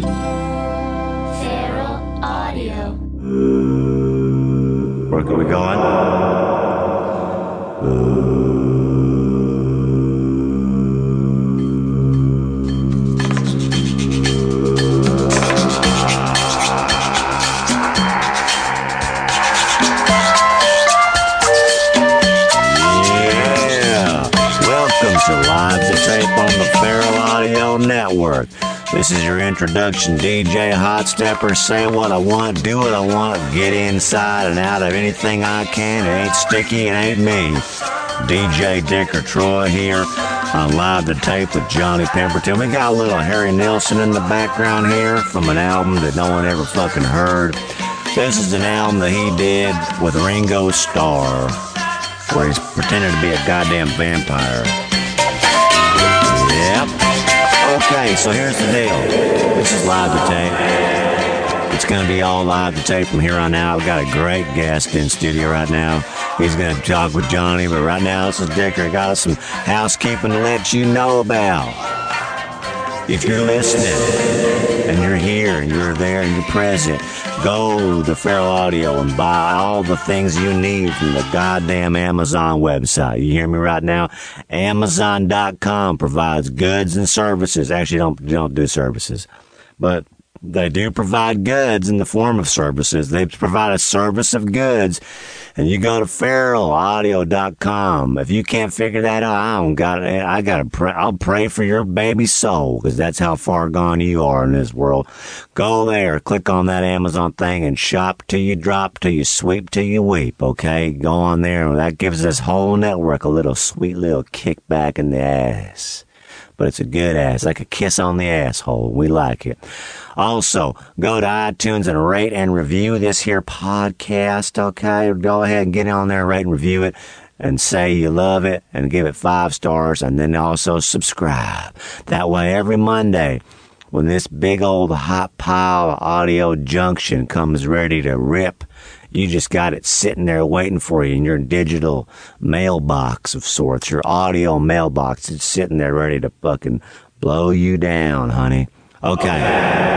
Feral Audio. Where are we going? This is your introduction, DJ Hot Stepper. Say what I want, do what I want, get inside and out of anything I can. It ain't sticky, it ain't me. DJ Dicker Troy here on Live to Tape with Johnny Pemberton. We got a little Harry Nilsson in the background here from an album that no one ever fucking heard. This is an album that he did with Ringo Starr, where he's pretending to be a goddamn vampire. Okay, so here's the deal. This is live to tape. It's going to be all live to tape from here on out. We've got a great guest in studio right now. He's going to talk with Johnny, but right now this is Dicker. I got some housekeeping to let you know about. If you're listening and you're here and you're there and you're present, go to Feral Audio and buy all the things you need from the goddamn Amazon website. You hear me right now? Amazon.com provides goods and services. Actually, don't don't do services, but they do provide goods in the form of services. They provide a service of goods. And you go to feralaudio.com. If you can't figure that out, I don't got it. I got to pray. I'll pray for your baby soul because that's how far gone you are in this world. Go there, click on that Amazon thing and shop till you drop, till you sweep, till you weep. Okay. Go on there. That gives this whole network a little sweet little kickback in the ass but it's a good ass, like a kiss on the asshole. We like it. Also, go to iTunes and rate and review this here podcast, okay? Go ahead and get on there, rate and review it, and say you love it, and give it five stars, and then also subscribe. That way, every Monday, when this big old hot pile of audio junction comes ready to rip, you just got it sitting there waiting for you in your digital mailbox of sorts, your audio mailbox. It's sitting there ready to fucking blow you down, honey. Okay.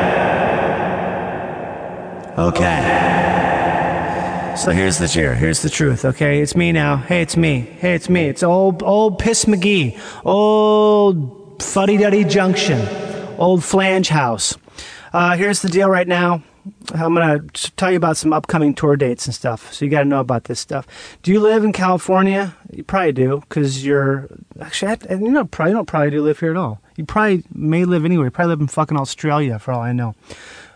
Okay. So here's the cheer. Here's the truth. Okay, it's me now. Hey, it's me. Hey, it's me. It's old, old Piss McGee. Old Fuddy Duddy Junction. Old Flange House. Uh, here's the deal right now. I'm going to tell you about some upcoming tour dates and stuff. So you got to know about this stuff. Do you live in California? You probably do because you're actually, I- you know, probably don't probably do live here at all. You probably may live anywhere. You probably live in fucking Australia for all I know.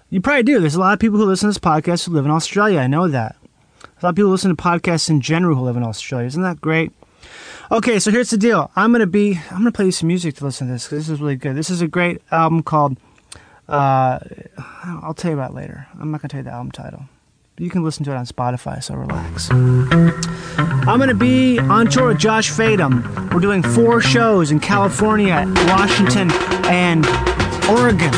You probably do. There's a lot of people who listen to this podcast who live in Australia. I know that. A lot of people listen to podcasts in general who live in Australia. Isn't that great? Okay, so here's the deal. I'm gonna be. I'm gonna play you some music to listen to this because this is really good. This is a great album called. Uh, I'll tell you about later. I'm not gonna tell you the album title. You can listen to it on Spotify, so relax. I'm gonna be on tour with Josh Fadem. We're doing four shows in California, Washington, and Oregon.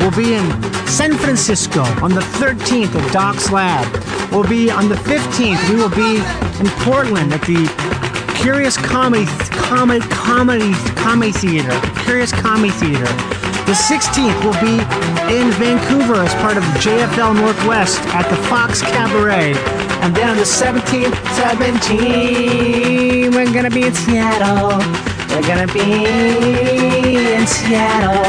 We'll be in San Francisco on the 13th at Doc's Lab. We'll be on the 15th. We will be in Portland at the Curious Comedy Comedy Comedy Comedy Theater. Curious Comedy Theater. The 16th will be in Vancouver as part of JFL Northwest at the Fox Cabaret. And then on the 17th, 17, we're gonna be in Seattle. We're gonna be in Seattle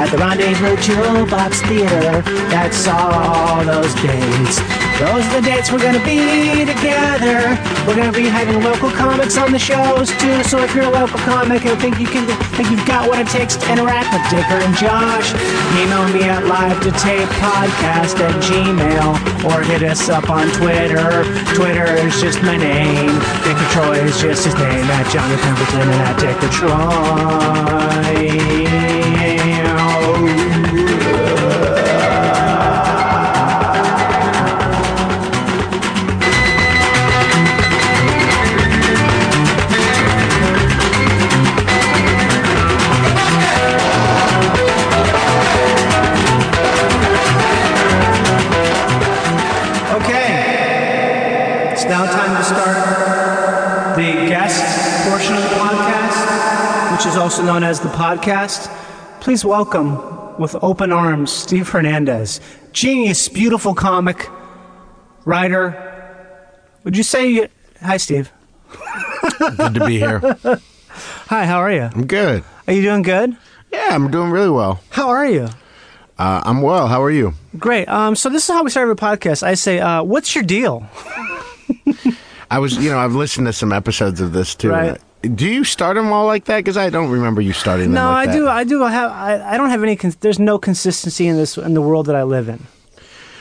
at the Rendezvous Jewel Box Theater. That's all those dates. Those are the dates we're gonna be together. We're gonna be having local comics on the shows too. So if you're a local comic and think you can, think you've got what it takes to interact with Dicker and Josh, email me at live to tape podcast at gmail or hit us up on Twitter. Twitter is just my name. Dicker Troy is just his name at Johnny Pemberton and at Dicker Troy. Also known as the podcast. Please welcome with open arms, Steve Hernandez. Genius, beautiful comic, writer. Would you say, you, hi, Steve. Good to be here. Hi, how are you? I'm good. Are you doing good? Yeah, I'm doing really well. How are you? Uh, I'm well. How are you? Great. Um, so this is how we start every podcast. I say, uh, what's your deal? I was, you know, I've listened to some episodes of this too. Right. Do you start them all like that? Because I don't remember you starting them. No, like I that. do. I do have. I, I don't have any. Cons- there's no consistency in this in the world that I live in.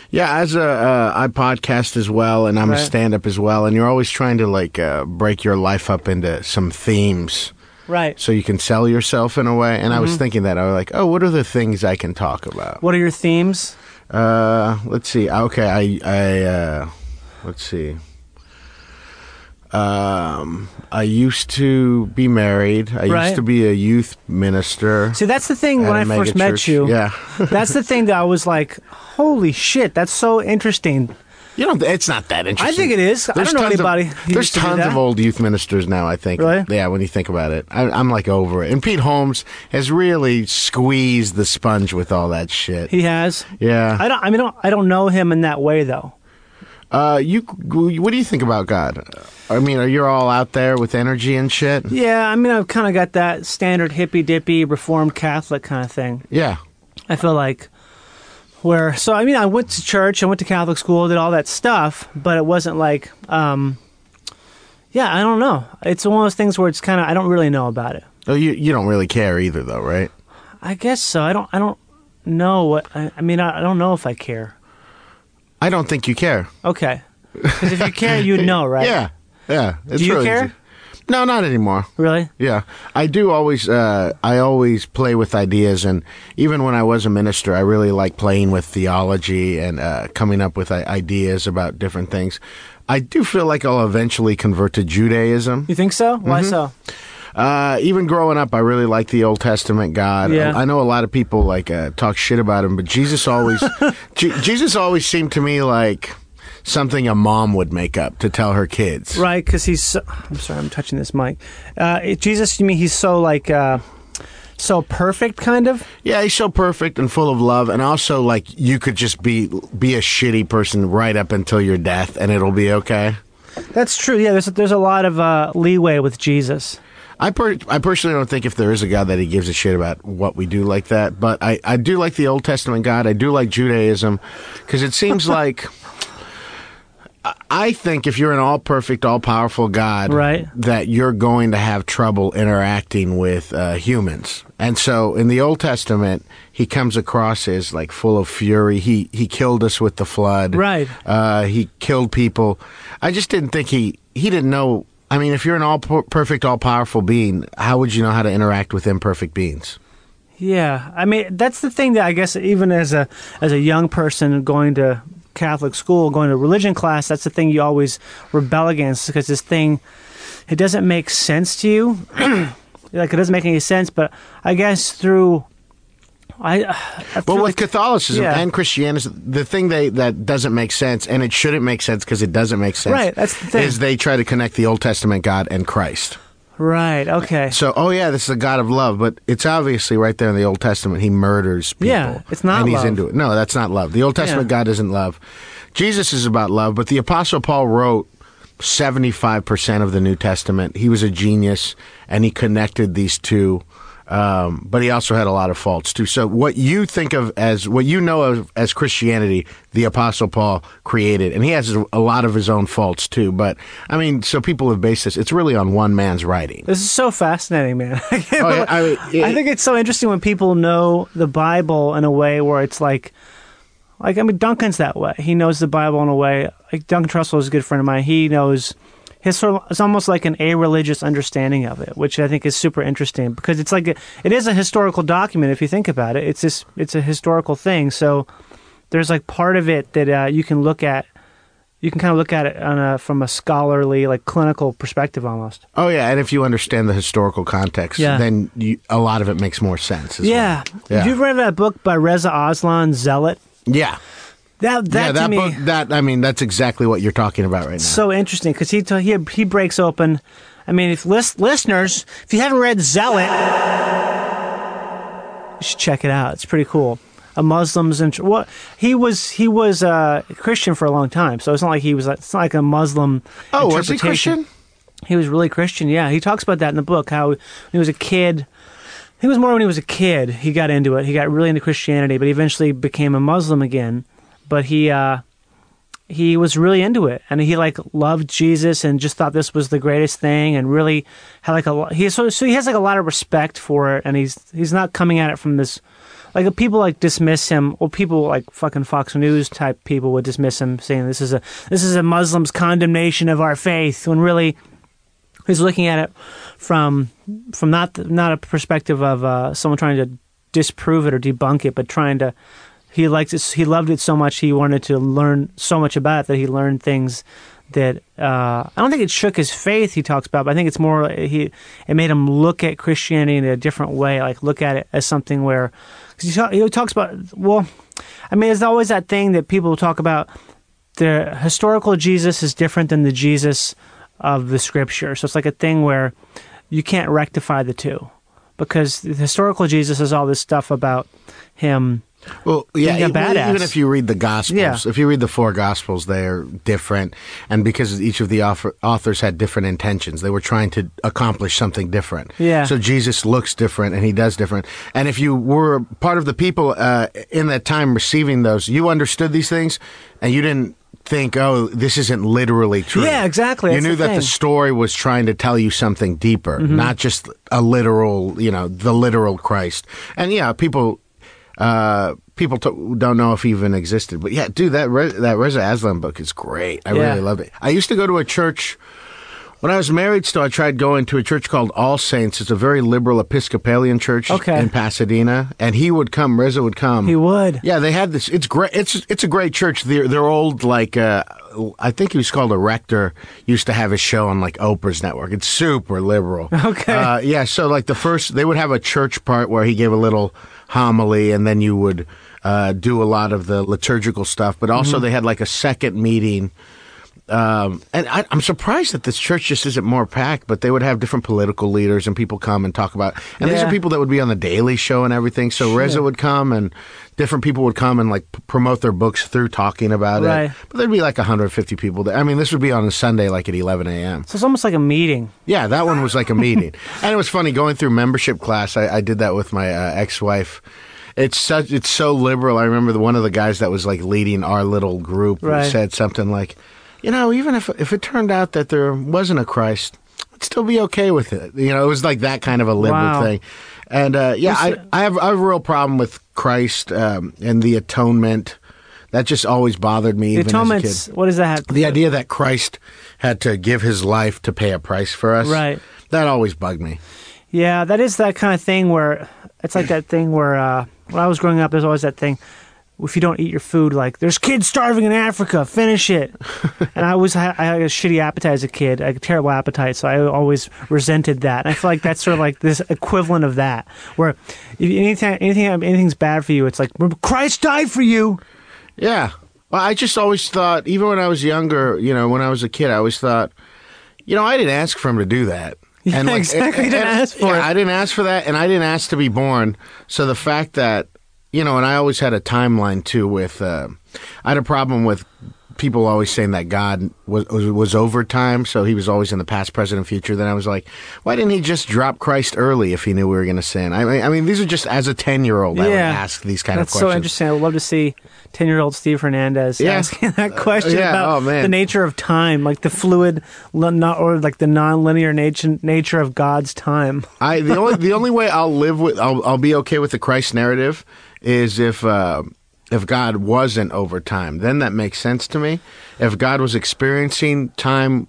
Yeah, as a uh, I podcast as well, and I'm Right. a stand up as well, and you're always trying to like uh, break your life up into some themes Right. so you can sell yourself in a way. And I Mm-hmm. was thinking that I was like, oh, what are the things I can talk about? What are your themes? Uh, let's see. Okay, I I uh, let's see. Um, I used to be married. I Right. used to be a youth minister. See, that's the thing. When I first met you, yeah. that's the thing that I was like, "Holy shit, that's so interesting." You know, it's not that interesting. I think it is. I don't know tons of- anybody there's to tons of old youth ministers now. I think. Really? Yeah. When you think about it, I, I'm like over it. And Pete Holmes has really squeezed the sponge with all that shit. He has. yeah. I don't. I mean, I don't, I don't know him in that way though. Uh, you. What do you think about God? I mean, are you all out there with energy and shit? Yeah, I mean, I've kind of got that standard hippy dippy Reformed Catholic kind of thing. Yeah. I feel like where so I mean I went to church, I went to Catholic school, did all that stuff, but it wasn't like um yeah, I don't know. It's one of those things where it's kind of I don't really know about it. Oh, you you don't really care either, though, right? I guess so. I don't I don't know what I, I mean I, I don't know if I care. I don't think you care. Okay. Cuz if you care, you'd know, right? Yeah. Yeah. It's Do you really care? easy. No, not anymore. Really? Yeah, I do always. Uh, I always play with ideas, and even when I was a minister, I really like playing with theology and uh, coming up with ideas about different things. I do feel like I'll eventually convert to Judaism. You think so? Why Mm-hmm. so? Uh, even growing up, I really like the Old Testament God. Yeah. I know a lot of people like uh, talk shit about him, but Jesus always, Je- Jesus always seemed to me like something a mom would make up to tell her kids. Right, cuz he's so, I'm sorry, I'm touching this mic. Uh it, Jesus, you mean he's so like uh so perfect kind of? Yeah, he's so perfect and full of love, and also like you could just be be a shitty person right up until your death, and it'll be okay. That's true. Yeah, there's there's a lot of uh, leeway with Jesus. I per- I personally don't think if there is a God that he gives a shit about what we do like that, but I I do like the Old Testament God. I do like Judaism because it seems like. I- think if you're an all perfect, all powerful God, Right. that you're going to have trouble interacting with uh, humans. And so in the Old Testament, he comes across as like full of fury. He he killed us with the flood. Right. Uh, he killed people. I just didn't think he he didn't know. I mean, if you're an all per- perfect, all powerful being, how would you know how to interact with imperfect beings? Yeah, I mean that's the thing that I guess even as a as a young person going to Catholic school, going to religion class, that's the thing you always rebel against because this thing it doesn't make sense to you. like it doesn't make any sense, but I guess through I, uh, I But with like- Catholicism Yeah. and Christianity, the thing they that doesn't make sense, and it shouldn't make sense because it doesn't make sense. Right, that's the thing. Is they try to connect the Old Testament God and Christ. right, okay. So, oh yeah, this is a God of love, but it's obviously right there in the Old Testament. He murders people. Yeah, it's not and he's love. into it. No, that's not love. The Old Testament Yeah. God isn't love. Jesus is about love, but the Apostle Paul wrote seventy-five percent of the New Testament. He was a genius, and he connected these two. Um, but he also had a lot of faults too. So, what you think of as what you know of as Christianity, the Apostle Paul created, and he has a lot of his own faults too. But I mean, so people have based this. It's really on one man's writing. This is so fascinating, man. I, Oh, yeah, I mean, I think it's so interesting when people know the Bible in a way where it's like, like I mean, Duncan's that way. He knows the Bible in a way. Like Duncan Trussell is a good friend of mine. He knows his sort of it's almost like an a-religious understanding of it, which I think is super interesting because it's like a, it is a historical document if you think about it. It's this it's a historical thing. So there's like part of it that uh, you can look at. You can kind of look at it on a, from a scholarly, like clinical perspective, almost. Oh yeah, and if you understand the historical context, Yeah. then you, a lot of it makes more sense. as Yeah. well. yeah, Have you read that book by Reza Aslan, Zealot? yeah, That that yeah. That me book, that I mean, that's exactly what you're talking about right now. so interesting because he t- he he breaks open. I mean, if list, listeners, if you haven't read Zealot, You should check it out. It's pretty cool. A Muslim's and what he was he was uh, Christian for a long time, so it's not like he was. It's not like a Muslim. Oh, was he. Christian? He was really Christian. Yeah, he talks about that in the book. How when he was a kid, he was more when he was a kid. He got into it. He got really into Christianity, but he eventually became a Muslim again. But he uh, he was really into it, and he like loved Jesus and just thought this was the greatest thing, and really had like a he so so he has like a lot of respect for it, and he's he's not coming at it from this. Like people like dismiss him, or people like fucking Fox News type people would dismiss him, saying this is a this is a Muslim's condemnation of our faith, when really he's looking at it from from not not a perspective of uh, someone trying to disprove it or debunk it, but trying to he liked it. He loved it so much. He wanted to learn so much about it that he learned things that uh, I don't think it shook his faith. He talks about, but I think it's more he it made him look at Christianity in a different way, like look at it as something where because he, talk, he talks about well, I mean, there's always that thing that people talk about. The historical Jesus is different than the Jesus of the scripture. So it's like a thing where you can't rectify the two because the historical Jesus is all this stuff about him. Well, yeah, Being a even, badass. even if you read the Gospels, Yeah. if you read the four Gospels, they're different. And because each of the author, authors had different intentions, they were trying to accomplish something different. Yeah. So Jesus looks different and he does different. And if you were part of the people uh, in that time receiving those, you understood these things and you didn't think, oh, this isn't literally true. Yeah, exactly. You That's knew the that the story was trying to tell you something deeper, Mm-hmm. not just a literal, you know, the literal Christ. And yeah, people uh, people t- don't know if he even existed, but yeah, dude, that Re- that Reza Aslan book is great. I Yeah. really love it. I used to go to a church when I was married. Still, I tried going to a church called All Saints. It's a very liberal Episcopalian church Okay. in Pasadena, and he would come. Reza would come. He would. Yeah, they had this. It's great. It's it's a great church. Their their old like uh, I think he was called a rector. Used to have his show on like Oprah's network. It's super liberal. Okay. Uh, yeah. So like the first, they would have a church part where he gave a little homily, and then you would uh, do a lot of the liturgical stuff. But also they had like a second meeting. Um, and I, I'm surprised that this church just isn't more packed, but they would have different political leaders and people come and talk about. And these are people that would be on the Daily Show and everything. So Reza would come and different people would come and like p- promote their books through talking about Right. it. But there'd be like 150 people there. I mean, this would be on a Sunday, like at 11 a.m. So it's almost like a meeting. Yeah, that one was like a meeting, and it was funny going through membership class. I, I did that with my uh, ex-wife. It's such it's so liberal. I remember the, one of the guys that was like leading our little group Right. said something like, "You know, even if if it turned out that there wasn't a Christ, I'd still be okay with it." You know, it was like that kind of a liberal Wow. thing. And uh, yeah, I, I have I have a real problem with Christ um, and the atonement. That just always bothered me. The even as a kid what does that have? the idea that Christ had to give his life to pay a price for us, Right. That always bugged me. Yeah, that is that kind of thing where it's like that thing where uh, when I was growing up, there's always that thing. If you don't eat your food, like there's kids starving in Africa, finish it. and I was I had a shitty appetite as a kid, a terrible appetite, so I always resented that. And I feel like that's sort of like this equivalent of that, where if anything anything anything's bad for you, it's like Christ died for you. Yeah. Well, I just always thought, even when I was younger, you know, when I was a kid, I always thought, you know, I didn't ask for him to do that. Yeah, exactly. You didn't ask for yeah, it. I didn't ask for that, and I didn't ask to be born. So the fact that, you know, and I always had a timeline too with, uh, I had a problem with people always saying that God was, was was over time, so he was always in the past, present, and future. Then I was like, why didn't he just drop Christ early if he knew we were going to sin? I mean, I mean, these are just as a ten year old, I would Yeah. ask these kind That's of so interesting. I would love to see ten-year-old Steve Hernandez Yeah. asking that question yeah. about Oh, man. the nature of time, like the fluid, li- not or like the non-linear nature nature of God's time. I the only the only way I'll live with I'll I'll be okay with the Christ narrative is if uh, if God wasn't over time. Then that makes sense to me. If God was experiencing time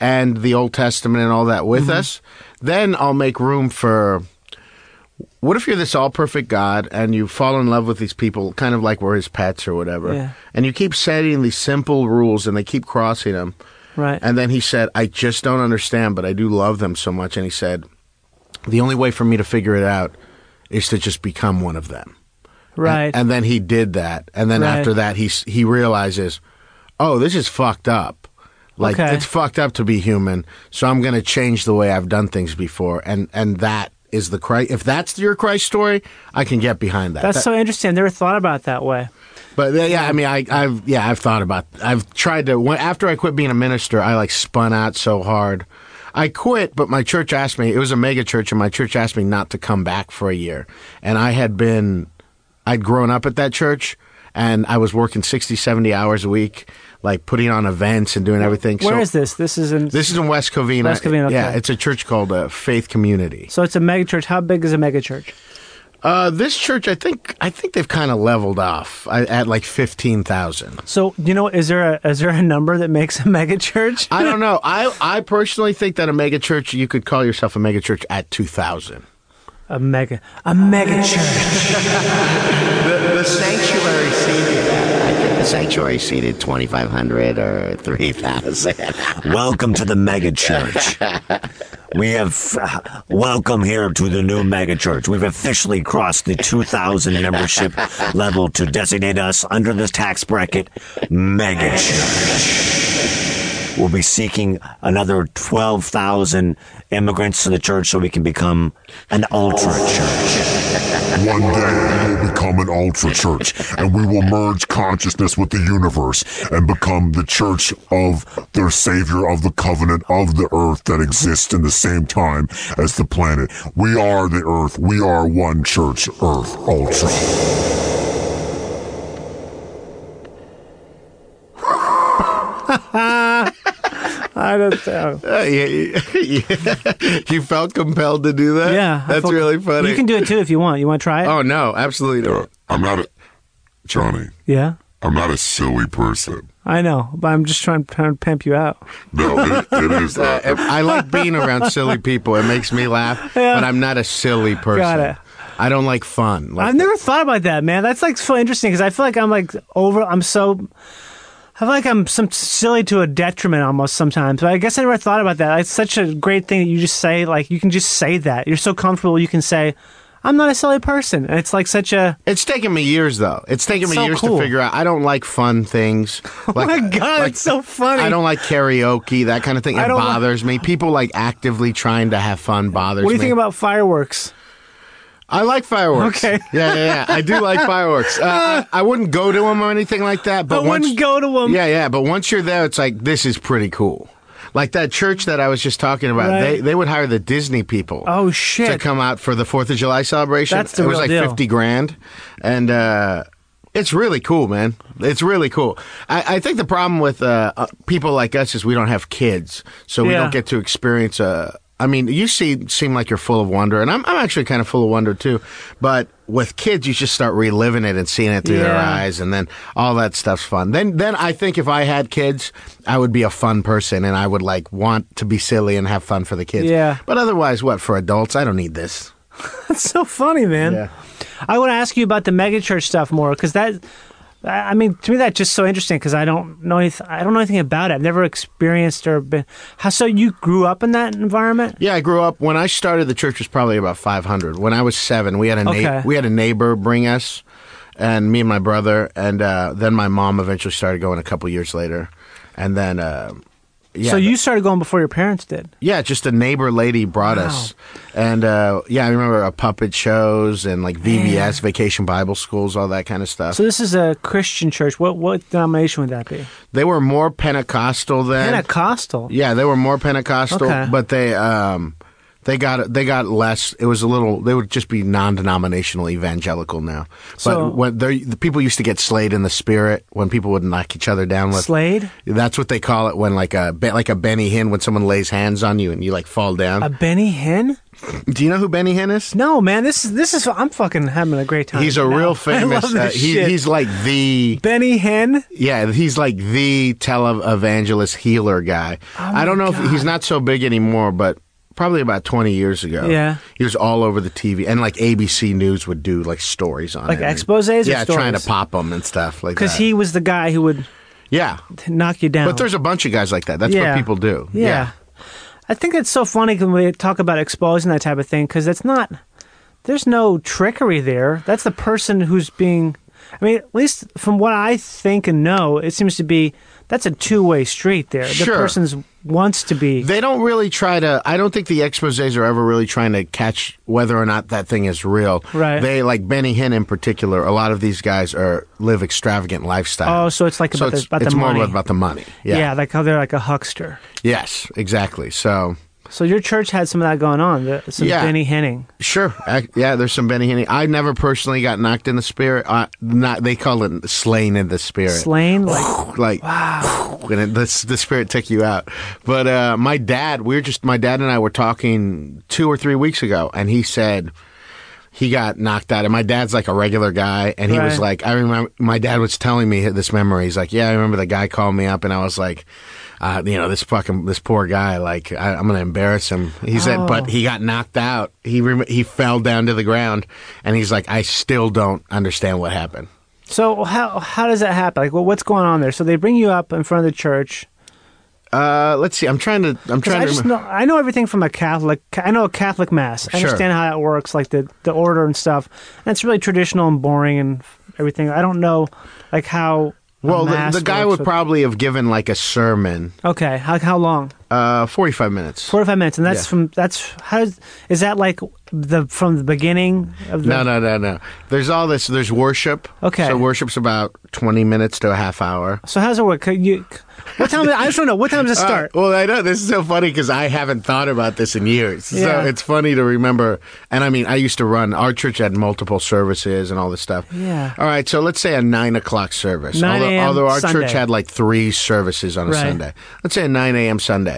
and the Old Testament and all that with Mm-hmm. us, then I'll make room for. What if you're this all perfect God and you fall in love with these people, kind of like we're his pets or whatever, Yeah. and you keep setting these simple rules and they keep crossing them, Right. and then he said, I just don't understand, but I do love them so much. And he said, the only way for me to figure it out is to just become one of them. Right. And, and then he did that. And then Right. after that, he, he realizes, oh, this is fucked up. Like, Okay. it's fucked up to be human. So I'm going to change the way I've done things before. And, and that is the Christ. If that's your Christ story, I can get behind that. That's That- so interesting. I never thought about that way. But yeah, I mean, I, I've yeah, I've thought about. I've tried to. After I quit being a minister, I like spun out so hard. I quit, but my church asked me. It was a mega church, and my church asked me not to come back for a year. And I had been, I'd grown up at that church, and I was working 60, 70 hours a week, like putting on events and doing everything. Where so, is this? This is in. This is in West Covina. West Covina, okay. Yeah, it's a church called uh, Faith Community. so it's a megachurch. How big is a megachurch? Uh, this church, I think, I think they've kind of leveled off I- at like fifteen thousand. So you know, is there a is there a number that makes a megachurch? I don't know. I I personally think that a mega church you could call yourself a mega church at two thousand. A mega a megachurch. The, the sanctuary seated. I think the sanctuary seated 2,500 or 3,000. Welcome to the mega church. We have uh, welcome here to the new mega church. We've officially crossed the 2,000 membership level to designate us under this tax bracket mega church. We'll be seeking another 12,000 immigrants to the church so we can become an ultra oh. church. One day we will become an ultra church and we will merge consciousness with the universe and become the church of the savior of the covenant of the earth that exists in the same time as the planet. We are the earth. We are one church, Earth Ultra. I don't know. Uh, yeah, yeah. you felt compelled to do that. Yeah, I that's felt- really funny. You can do it too if you want. You want to try it? Oh no, absolutely not. I'm not a, Johnny, Yeah, I'm not a silly person. I know, but I'm just trying, trying to pimp you out. No, it, it is. Uh, Uh, I like being around silly people. It makes me laugh, but I'm not a silly person. Got it. I don't like fun. Like I've never thought about that, man. That's like so interesting because I feel like I'm like over. I'm so. I feel like I'm some silly to a detriment almost sometimes. But I guess I never thought about that. It's such a great thing that you just say. Like you can just say that. You're so comfortable. You can say, "I'm not a silly person." And it's like such a. It's taken me years, though. It's taken me So years cool. to figure out. I don't like fun things. Oh Like, my god, like- it's so funny. I don't like karaoke, that kind of thing. It don't like- bothers me. People like actively trying to have fun bothers me. What do you think about fireworks? I like fireworks. Okay. Yeah, yeah, yeah. I do like fireworks. Uh, I, I wouldn't go to them or anything like that. But I once, wouldn't go to them. Yeah, yeah. But once you're there, it's like this is pretty cool. Like that church that I was just talking about. Right. They they would hire the Disney people. Oh shit! To come out for the Fourth of July celebration. That's the it was real like deal. fifty grand, and uh, it's really cool, man. It's really cool. I, I think the problem with uh, uh, people like us is we don't have kids, so we Yeah. don't get to experience a. I mean, you see, seem like you're full of wonder, and I'm, I'm actually kind of full of wonder too. But with kids, you just start reliving it and seeing it through their eyes, and then all that stuff's fun. Then, then I think if I had kids, I would be a fun person, and I would like want to be silly and have fun for the kids. Yeah. But otherwise, what for adults? I don't need this. That's so funny, man. Yeah. I want to ask you about the megachurch stuff more because that, I mean, to me that's just so interesting because I don't know anything. I don't know anything about it. I've never experienced or been. How so? You grew up in that environment? Yeah, I grew up when I started. The church was probably about 500. When I was seven, we had a na- Okay. we had a neighbor bring us, and me and my brother, and uh, then my mom eventually started going a couple years later, and then uh, yeah, So you started going before your parents did. yeah, just a neighbor lady brought us, and uh, yeah, I remember uh, puppet shows and like VBS, Vacation Bible Schools, all that kind of stuff. So this is a Christian church. What what denomination would that be? they were more Pentecostal then. Pentecostal. Yeah, they were more Pentecostal, Okay. but they um they got they got less. It was a little. They would just be non-denominational evangelical now. But So- when the people used to get slayed in the spirit when people would knock each other down with. Slade. That's what they call it when like a like a Benny Hinn when someone lays hands on you and you like fall down. A Benny Hinn? Do you know who Benny Hinn is? No, man. This is this is. I'm fucking having a great time. He's a now. real famous. uh, he, he's like the Benny Hinn. Yeah, he's like the televangelist healer guy. Oh I don't know if he's not so big anymore, but probably about 20 years ago. Yeah. He was all over the TV and like ABC News would do like stories on Like him. exposés or Yeah, trying to pop them and stuff like that. Because he was the guy who would Yeah. knock you down. But there's a bunch of guys like that. That's Yeah. what people do. Yeah. I think it's so funny when we talk about exposing that type of thing because it's not, there's no trickery there. That's the person who's being, I mean, at least from what I think and know, it seems to be that's a two way street there. The person's wants to be. They don't really try to. I don't think the exposés are ever really trying to catch whether or not that thing is real. Right. They like Benny Hinn in particular. A lot of these guys are live extravagant lifestyle. Oh, so it's like about the- it's, about the it's more about the money. Yeah. yeah. like how they're like a huckster. Yes. Exactly. So So your church had some of that going on. Some Yeah. Benny Henning. sure. I, yeah. There's some Benny Hinn. I never personally got knocked in the spirit. Uh, not. They call it slain in the spirit. Slain, like like when it, the, the spirit took you out. But uh, my dad, we were just my dad and I were talking two or three weeks ago, and he said he got knocked out. And my dad's like a regular guy, and he was like, I remember my dad was telling me this memory. He's like, Yeah, I remember the guy called me up, and I was like. Uh, you know this fucking this poor guy. Like I, I'm gonna embarrass him. He said, but he got knocked out. He rem- he fell down to the ground, and he's like, I still don't understand what happened. so. How how does that happen? Like, well, what's going on there? So they bring you up in front of the church. Uh, let's see. I'm trying to. I'm trying I to. know I know everything from a Catholic. I know a Catholic mass. I Sure. understand how that works, like the the order and stuff. And it's really traditional and boring and everything. I don't know, like how. Well, the, the guy would probably have given like a sermon, Okay, how how long? Uh, forty-five minutes. Forty five minutes, and that's Yeah. from that's how is, is that like the from the beginning of the No, no, no, no. There's all this. There's worship. Okay. So worship's about twenty minutes to a half hour. So how's it work? Could You, what time? I just want to know what time does it start? Uh, well, I know this is so funny because I haven't thought about this in years. Yeah. So it's funny to remember. And I mean, I used to run. Our church had multiple services and all this stuff. Yeah. All right. So let's say a nine o'clock service. 9 although, although our Sunday. church had like three services on a Right. Sunday. Let's say a nine a.m. Sunday.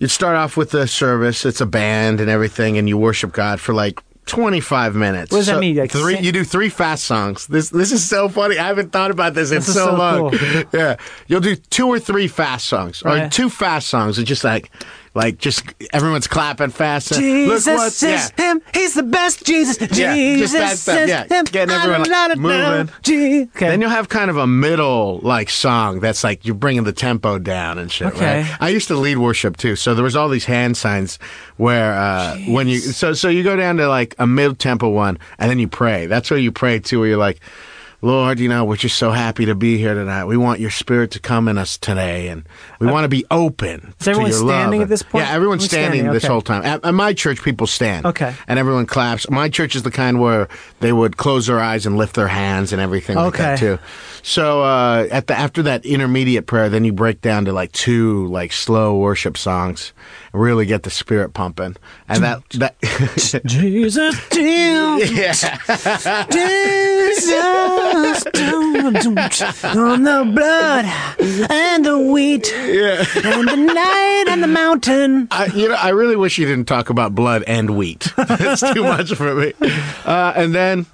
You'd start off with the service. It's a band and everything, and you worship God for like. 25 minutes. What does that mean? Like three, you do three fast songs. This this is so funny. I haven't thought about this in This is so, so long. cool. yeah, you'll do two or three fast songs, or two fast songs. It's just like, like just everyone's clapping fast. Jesus Look what, is yeah. him. He's the best. Jesus. Yeah, Jesus just that stuff, is yeah. him. Getting everyone, like, moving. Gee- Okay. Then you'll have kind of a middle like song that's like you're bringing the tempo down and shit. Okay. Right? I used to lead worship too, so there was all these hand signs where uh, when you so so you go down to like a mid tempo one and then you pray. That's where you pray too, where you're like. Lord, you know, we're just so happy to be here tonight. We want your spirit to come in us today, and we want to be open Is everyone to your love. standing at this point? Yeah, everyone's Everyone's standing, standing, this okay. whole time. At, at my church, people stand. Okay. And everyone claps. My church is the kind where they would close their eyes and lift their hands and everything like that Okay. too. So uh, at the after that intermediate prayer, then you break down to like two like slow worship songs, really get the spirit pumping, and that that Jesus, Jesus, Jesus, on the blood and the wheat yeah. and the night and the mountain. I, you know, I really wish you didn't talk about blood and wheat. That's too much for me. Uh, and then,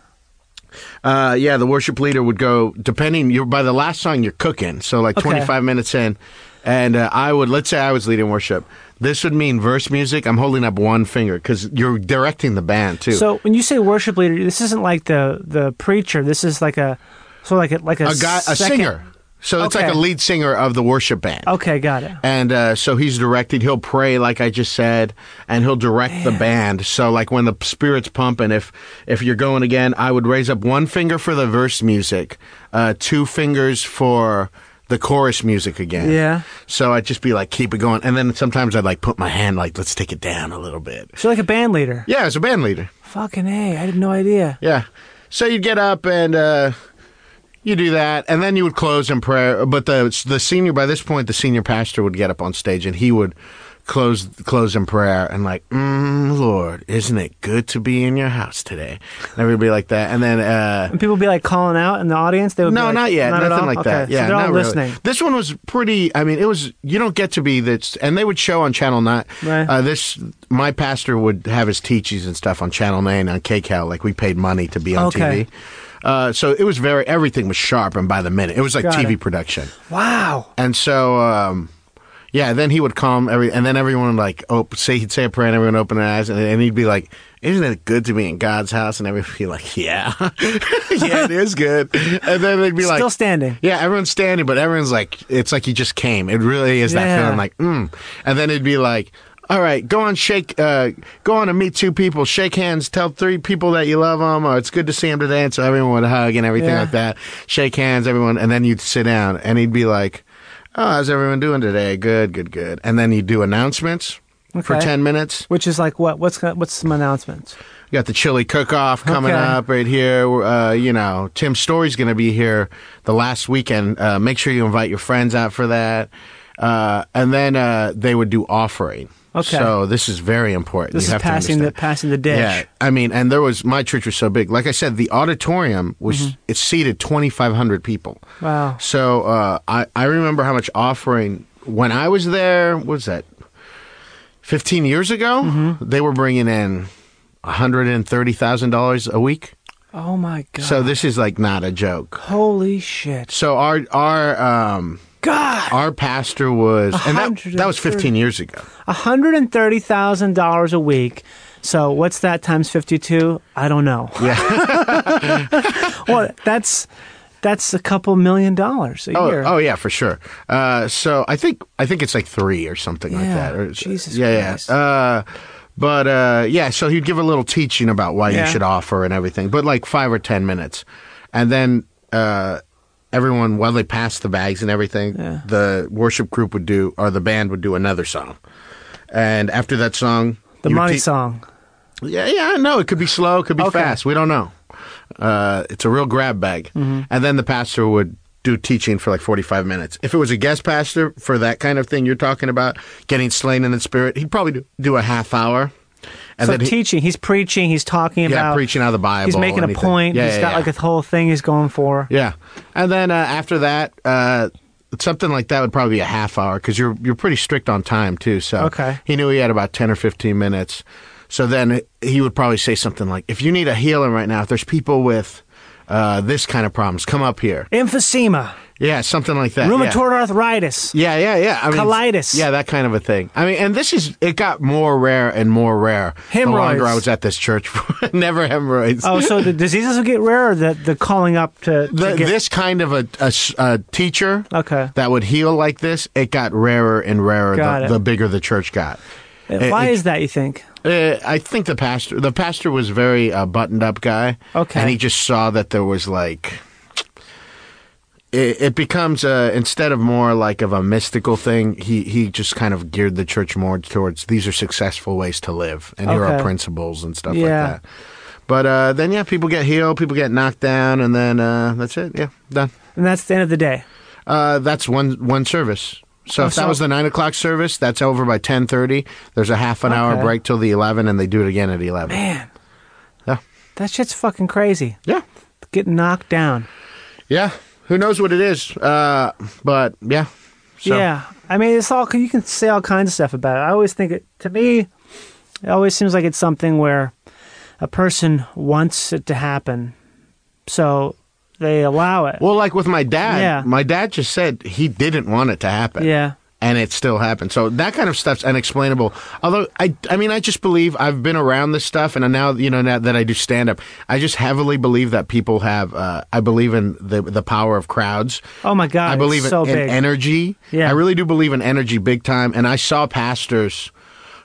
uh, yeah, the worship leader would go. Depending, you're by the last song, you're cooking. So like Okay. 25 minutes in, and uh, I would let's say I was leading worship. This would mean verse music. I'm holding up one finger because you're directing the band too. So when you say worship leader, this isn't like the the preacher. This is like a so like a like a, a guy, a second- singer. So it's like a lead singer of the worship band. Okay, got it. And uh, so he's directed. He'll pray, like I just said, and he'll direct the band. So, like when the spirit's pumping, if if you're going again, I would raise up one finger for the verse music, uh, two fingers for the chorus music again. Yeah. So I'd just be like, keep it going, and then sometimes I'd like put my hand like, let's take it down a little bit. So like a band leader. Yeah, as a band leader. Fucking a, I had no idea. Yeah. So you'd get up and uh, you do that, and then you would close in prayer. But the the senior by this point, the senior pastor would get up on stage and he would close close in prayer and like, mm, Lord, isn't it good to be in your house today? And everybody like that, and then. Uh, And people be like calling out in the audience. They would be no, like, not yet. at Nothing like Okay, that. so Yeah, they're all not really. listening. This one was pretty. I mean, it was. You don't get to be that, and they would show on Channel Nine. Right. Uh, this my pastor would have his teachings and stuff on Channel Nine on KCAL. Like we paid money to be on Okay. TV. Uh, so it was very everything was sharp and by the minute. It was like Got TV it. production. Wow. And so, um, yeah, then he would come every, and then everyone would like, oh, say he'd say a prayer, and everyone open their eyes, and, and he'd be like, "Isn't it good to be in God's house?" And everybody would be like, "Yeah, yeah, it is good." And then they'd be like, Still standing. yeah, everyone's standing, but everyone's like, it's like you just came. It really is that Yeah. feeling like, mm. And then it'd be like, all right, go on, shake, uh, go on and meet two people, shake hands, tell three people that you love them, or it's good to see them today. And so everyone would hug and everything Yeah. like that. Shake hands, everyone, and then you'd sit down, and he'd be like, Oh, how's everyone doing today? Good, good, good. And then you do announcements for 10 minutes. Which is like what? What's what's some announcements? You got the chili cook-off coming Okay. up right here. Uh, you know, Tim Storey's going to be here the last weekend. Uh, make sure you invite your friends out for that. Uh, and then uh, they would do offering. Okay. So this is very important. This you is have to passing the passing the dish. Yeah, I mean, and there was my church was so big. Like I said, the auditorium was Mm-hmm. it seated twenty five hundred people. Wow. So uh, I I remember how much offering when I was there. What was that? Fifteen years ago, Mm-hmm. they were bringing in one hundred and thirty thousand dollars a week. Oh my god. So this is like not a joke. Holy shit. So our our um God. our pastor was and that, that was 15 years ago. $130,000 a week. So what's that times 52? I don't know. Yeah. Well, that's that's a couple million dollars a Oh, year. oh yeah, for sure. Uh, so I think I think it's like three or something like that. Or, Jesus yeah, Christ. yeah. Uh, but uh, yeah, so he'd give a little teaching about why Yeah. you should offer and everything, but like five or ten minutes, and then uh, everyone while they passed the bags and everything, Yeah. the worship group would do or the band would do another song, and after that song, the money te- song. Yeah, yeah, no, it could be slow, it could be Okay. fast. We don't know. Uh, it's a real grab bag. Mm-hmm. And then the pastor would do teaching for like 45 minutes. If it was a guest pastor for that kind of thing you're talking about, getting slain in the spirit, he'd probably do, do a half hour. And so then he, teaching, he's preaching, he's talking yeah, about preaching out of the Bible. He's making a point. Yeah, He's yeah, got yeah. like a whole thing he's going for. Yeah, and then uh, after that, uh, something like that would probably be a half hour because you're you're pretty strict on time too. So Okay. he knew he had about ten or fifteen minutes. So then he would probably say something like, "If you need a healing right now, if there's people with uh, this kind of problems, come up here." Emphysema, Yeah, something like that. yeah. rheumatoid arthritis. Yeah, yeah, yeah. I mean, Colitis. Yeah, that kind of a thing. I mean, and this is it got more rare and more rare the longer Hemorrhoids. I was at this church. Never hemorrhoids. Oh, so the diseases will get rare, or the the calling up to, to The, get, this kind of a teacher Okay. that would heal like this, it got rarer and rarer the, the bigger the church got. Why it- is that? You think? Uh, I think the pastor, the pastor was very uh, buttoned up guy. Okay. and he just saw that there was like. It, it becomes uh, instead of more like of a mystical thing, he he just kind of geared the church more towards these are successful ways to live, and here are principles and stuff Yeah. like that. But uh, then yeah, people get healed, people get knocked down, and then uh, that's it. Yeah, done. And that's the end of the day. Uh, that's one one service. So if that was the nine o'clock service, that's over by ten thirty. There's a half an hour Okay. break till the eleven, and they do it again at eleven. Man, Yeah, that shit's fucking crazy. yeah, Getting knocked down. yeah. Who knows what it is? Uh, but yeah, So- Yeah, I mean, it's all you can say all kinds of stuff about it. I always think it to me, it always seems like it's something where a person wants it to happen, so they allow it. Well, like with my dad, Yeah. my dad just said he didn't want it to happen. yeah, And it still happened. So that kind of stuff's unexplainable. Although I, I mean, I just believe I've been around this stuff, and now you know now that I do stand up, I just heavily believe that people have. Uh, I believe in the the power of crowds. Oh my God, I believe it's in, so in big. energy. Yeah. I really do believe in energy big time. And I saw pastors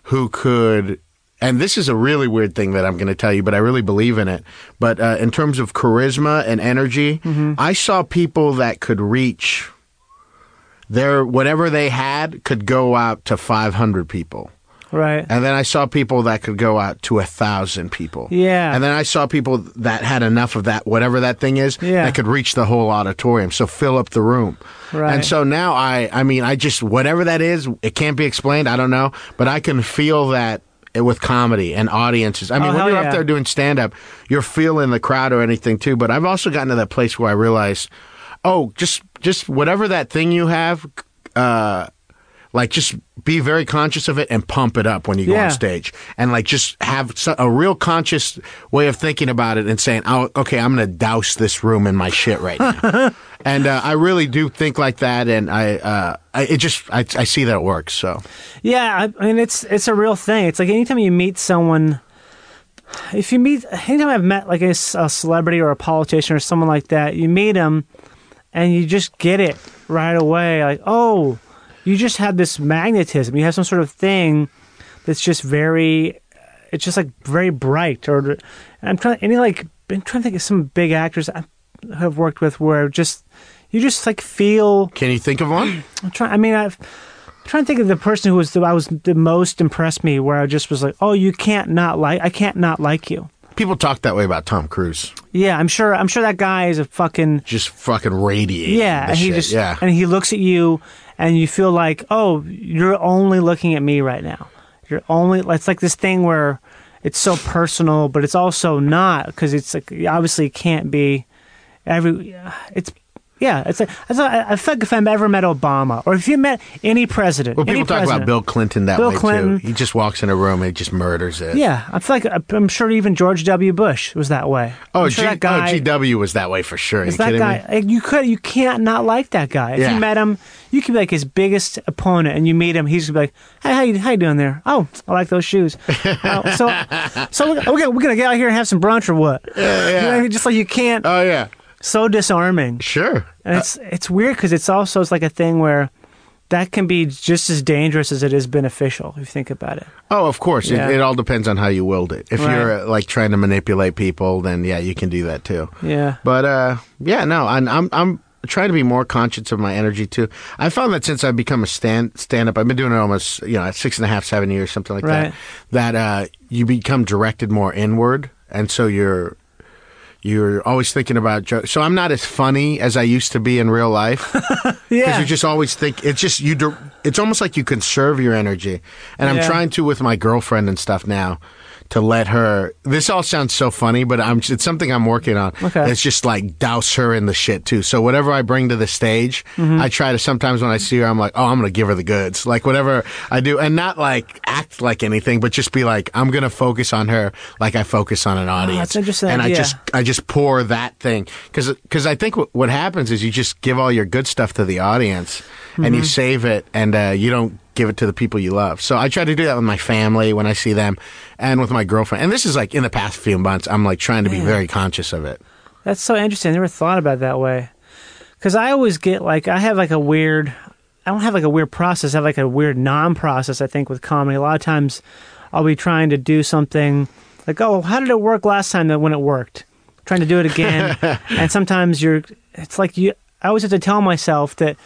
who could. And this is a really weird thing that I'm going to tell you, but I really believe in it. But uh, in terms of charisma and energy, Mm-hmm. I saw people that could reach their whatever they had could go out to 500 people. right. And then I saw people that could go out to a thousand people. Yeah. And then I saw people that had enough of that, whatever that thing is, Yeah. that could reach the whole auditorium. So fill up the room. Right. And so now I, I mean, I just, whatever that is, it can't be explained. I don't know. But I can feel that with comedy and audiences. I mean, Oh, when you're yeah. up there doing stand up, you're feeling the crowd or anything too. But I've also gotten to that place where I realize, oh, just, just whatever that thing you have, uh, like just be very conscious of it and pump it up when you go Yeah. on stage and like just have a real conscious way of thinking about it and saying oh okay i'm gonna douse this room in my shit right now and uh, i really do think like that and i uh I, it just I, I see that it works so Yeah, I, I mean it's it's a real thing. It's like anytime you meet someone, if you meet anytime I've met like a celebrity or a politician or someone like that, you meet them and you just get it right away. Like, oh, you just have this magnetism. You have some sort of thing that's just very, it's just like very bright. Or I'm trying any like I'm trying to think of some big actors I have worked with where just you just like feel. Can you think of one? I'm trying. I mean, I've. I'm trying to think of the person who was the I was the most impressed me, where I just was like, "Oh, you can't not like. I can't not like you." People talk that way about Tom Cruise. Yeah, I'm sure. I'm sure that guy is a fucking Just fucking radiating. yeah, and he shit. just yeah. and he looks at you, and you feel like, oh, you're only looking at me right now. You're only. It's like this thing where it's so personal, but it's also not because it's like obviously it can't be every. It's yeah. It's like it's like, I feel like if I've ever met Obama or if you met any president, well, people talk president, about Bill Clinton that Bill way Clinton. too. He just walks in a room and he just murders it. Yeah, I feel like uh, I'm sure even George W. Bush was that way. Oh, sure G- that guy, oh, GW was that way for sure. Are you Is that guy? like, You could, you can't not like that guy. If Yeah. you met him, you could be like his biggest opponent, and you meet him, he's like, "Hey, how you, how you doing there? Oh, I like those shoes. Oh, so, so we're, we're gonna we're gonna get out here and have some brunch or what? yeah. You know, just like you can't. Oh yeah, so disarming, sure. and it's it's weird because it's also it's like a thing where that can be just as dangerous as it is beneficial if you think about it. Oh, of course. Yeah. It, it all depends on how you wield it. If Right. you're like trying to manipulate people, then yeah, you can do that too. Yeah. But uh, yeah, no, I'm I'm I'm trying to be more conscious of my energy too. I found that since I've become a stand stand up, I've been doing it almost you know six and a half, seven years, something like Right. that. That uh, you become directed more inward, and so you're. You're always thinking about jokes. So I'm not as funny as I used to be in real life. yeah, because you just always think it's just you. It's almost like you conserve your energy, and I'm Yeah. trying to with my girlfriend and stuff now to let her. This all sounds so funny, but I'm it's something I'm working on. Okay. it's just like douse her in the shit too. So whatever I bring to the stage, Mm-hmm. I try to. Sometimes when I see her, I'm like, oh, I'm gonna give her the goods. Like whatever I do, and not like act like anything, but just be like, I'm gonna focus on her like I focus on an audience. Oh, that's interesting And I just I just pour that thing because because I think what, what happens is you just give all your good stuff to the audience and Mm-hmm. you save it and uh, you don't give it to the people you love. So I try to do that with my family when I see them and with my girlfriend. And this is like in the past few months, I'm like trying to be Man. very conscious of it. That's so interesting. I never thought about it that way. Because I always get like I have like a weird. I don't have like a weird process. I have like a weird non-process. I think with comedy, a lot of times I'll be trying to do something like, oh, how did it work last time? That when it worked, trying to do it again, and sometimes you're. It's like you. I always have to tell myself that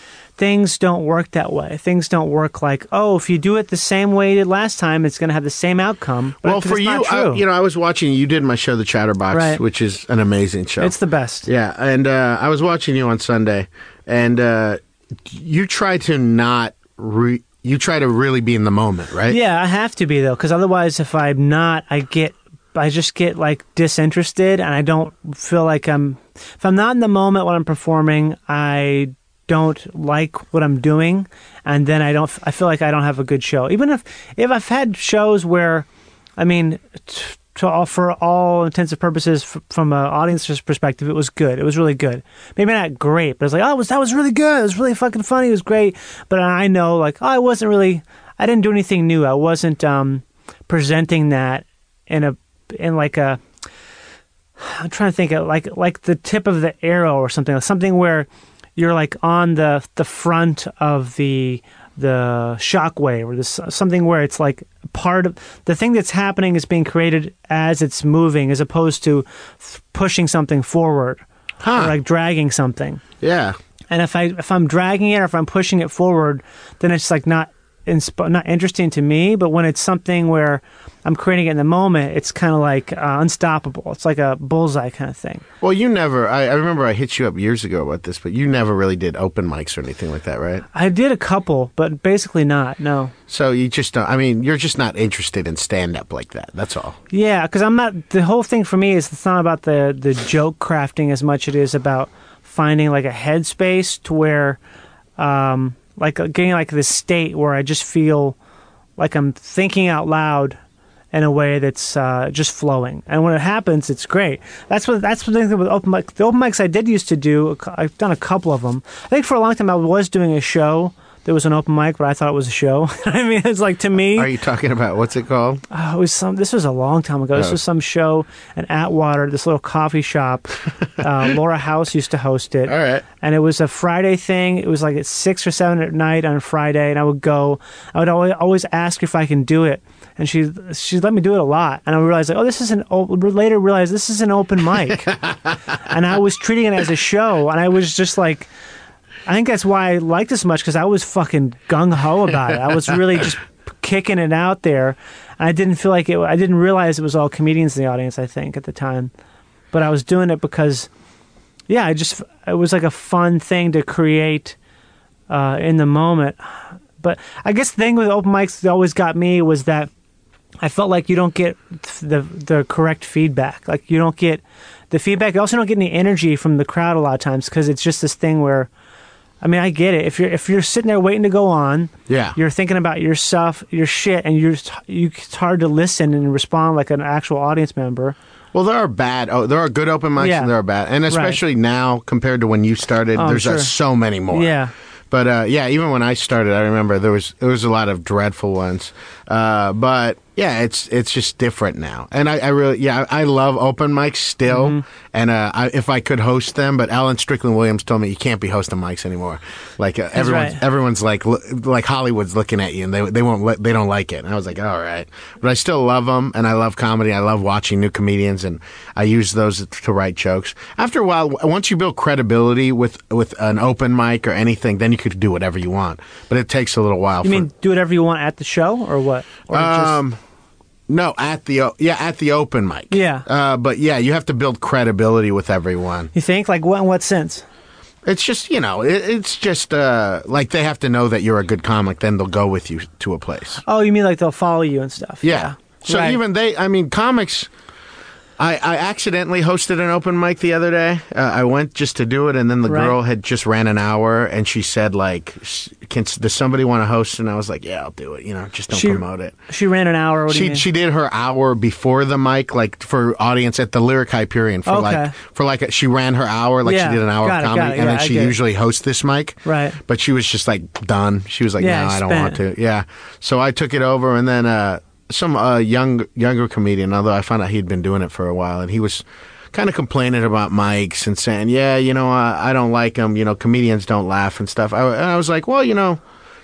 things don't work that way. Things don't work like, oh, if you do it the same way you did last time, it's going to have the same outcome. But well, for you, I, you know, I was watching you did my show, The Chatterbox, Right. which is an amazing show. it's the best. Yeah, and uh, I was watching you on Sunday, and uh, you try to not re- you try to really be in the moment, right? Yeah, I have to be though, because otherwise, if I'm not, I get, I just get like disinterested, and I don't feel like I'm. If I'm not in the moment when I'm performing, I don't like what I'm doing, and then I don't. I feel like I don't have a good show. Even if if I've had shows where, I mean. T- to all, for all intents and purposes, f- from an audience's perspective, it was good. It was really good. Maybe not great, but it's like, oh, it was, that was really good. It was really fucking funny. It was great. But I know, like, oh, I wasn't really. I didn't do anything new. I wasn't um, presenting that in a in like a. I'm trying to think of like like the tip of the arrow or something, something where you're like on the the front of the the shockwave or this something where it's like part of the thing that's happening is being created as it's moving as opposed to f- pushing something forward Huh. or like dragging something Yeah. and if i if i'm dragging it or if i'm pushing it forward then it's like not insp- not interesting to me but when it's something where i'm creating it in the moment it's kind of like uh, unstoppable it's like a bullseye kind of thing Well, you never. I, I remember I hit you up years ago about this, but you never really did open mics or anything like that, right? i did a couple but basically not no So you just don't. I mean, you're just not interested in stand up like that. That's all. Yeah, because I'm not. The whole thing for me is it's not about the the joke crafting as much it is about finding like a headspace to where, um, like getting like this state where I just feel like I'm thinking out loud in a way that's uh, just flowing. And when it happens, it's great. That's what that's the thing with open mic. The open mics I did used to do. I've done a couple of them. I think for a long time I was doing a show there was an open mic, but I thought it was a show. I mean, it's like to me, Are you talking about what's it called? Oh, it was some. This was a long time ago. This Oh. was some show in Atwater, this little coffee shop. Uh, Laura House used to host it. All right. And it was a Friday thing. It was like at six or seven at night on Friday, and I would go. I would always, always ask if I can do it, and she she let me do it a lot. And I realized like, oh, this is an. Later realized this is an open mic, and I was treating it as a show, and I was just like. I think that's why I liked this much because I was fucking gung ho about it. I was really just kicking it out there. And I didn't feel like it. I didn't realize it was all comedians in the audience. I think at the time, but I was doing it because, yeah, I just it was like a fun thing to create uh, in the moment. But I guess the thing with open mics that always got me was that I felt like you don't get the the correct feedback. Like you don't get the feedback. You also don't get any energy from the crowd a lot of times because it's just this thing where, I mean, I get it. If you're if you're sitting there waiting to go on, Yeah. you're thinking about your stuff, your shit, and you're you, it's hard to listen and respond like an actual audience member. Well, there are bad. Oh, there are good open mics Yeah. and there are bad, and especially now compared to when you started, Oh, there's uh, sure. so many more. Yeah. But uh, yeah, even when I started, I remember there was there was a lot of dreadful ones. Uh, but yeah, it's it's just different now, and I, I really yeah I, love open mics still, Mm-hmm. and uh, I, if I could host them, but Alan Strickland Williams told me you can't be hosting mics anymore. Like uh, everyone's right. everyone's like lo- like Hollywood's looking at you, and they they won't let, they don't like it. And I was like, all right, but I still love them, and I love comedy. I love watching new comedians, and I use those to write jokes. After a while, once you build credibility with with an open mic or anything, then you could do whatever you want. But it takes a little while. You for, mean do whatever you want at the show or what? Or um, no, at the o- yeah at the open mic. Yeah. Uh, but yeah, you have to build credibility with everyone. you think like what in what sense? It's just you know, it, it's just uh, like they have to know that you're a good comic, then they'll go with you to a place. Oh, you mean like they'll follow you and stuff? Yeah. So Right. even they, I mean, comics. I, I accidentally hosted an open mic the other day. Uh, I went just to do it, and then the Right. girl had just ran an hour, and she said like, "Can does somebody want to host?" And I was like, "Yeah, I'll do it. You know, just don't She- promote it." she ran an hour. What do you She she did her hour before the mic, like for audience at the Lyric Hyperion for Okay. like for like a, she ran her hour, like Yeah. she did an hour Got of comedy, it, and yeah, then she usually hosts this mic, Right. But she was just like done. She was like, Yeah, "No, I don't want to." Yeah. So I took it over, and then uh, some uh, young younger comedian, although I found out he'd been doing it for a while, and he was kind of complaining about mics and saying, "Yeah, you know, I, I don't like them. You know, comedians don't laugh and stuff." I, and I was like, "Well, you know."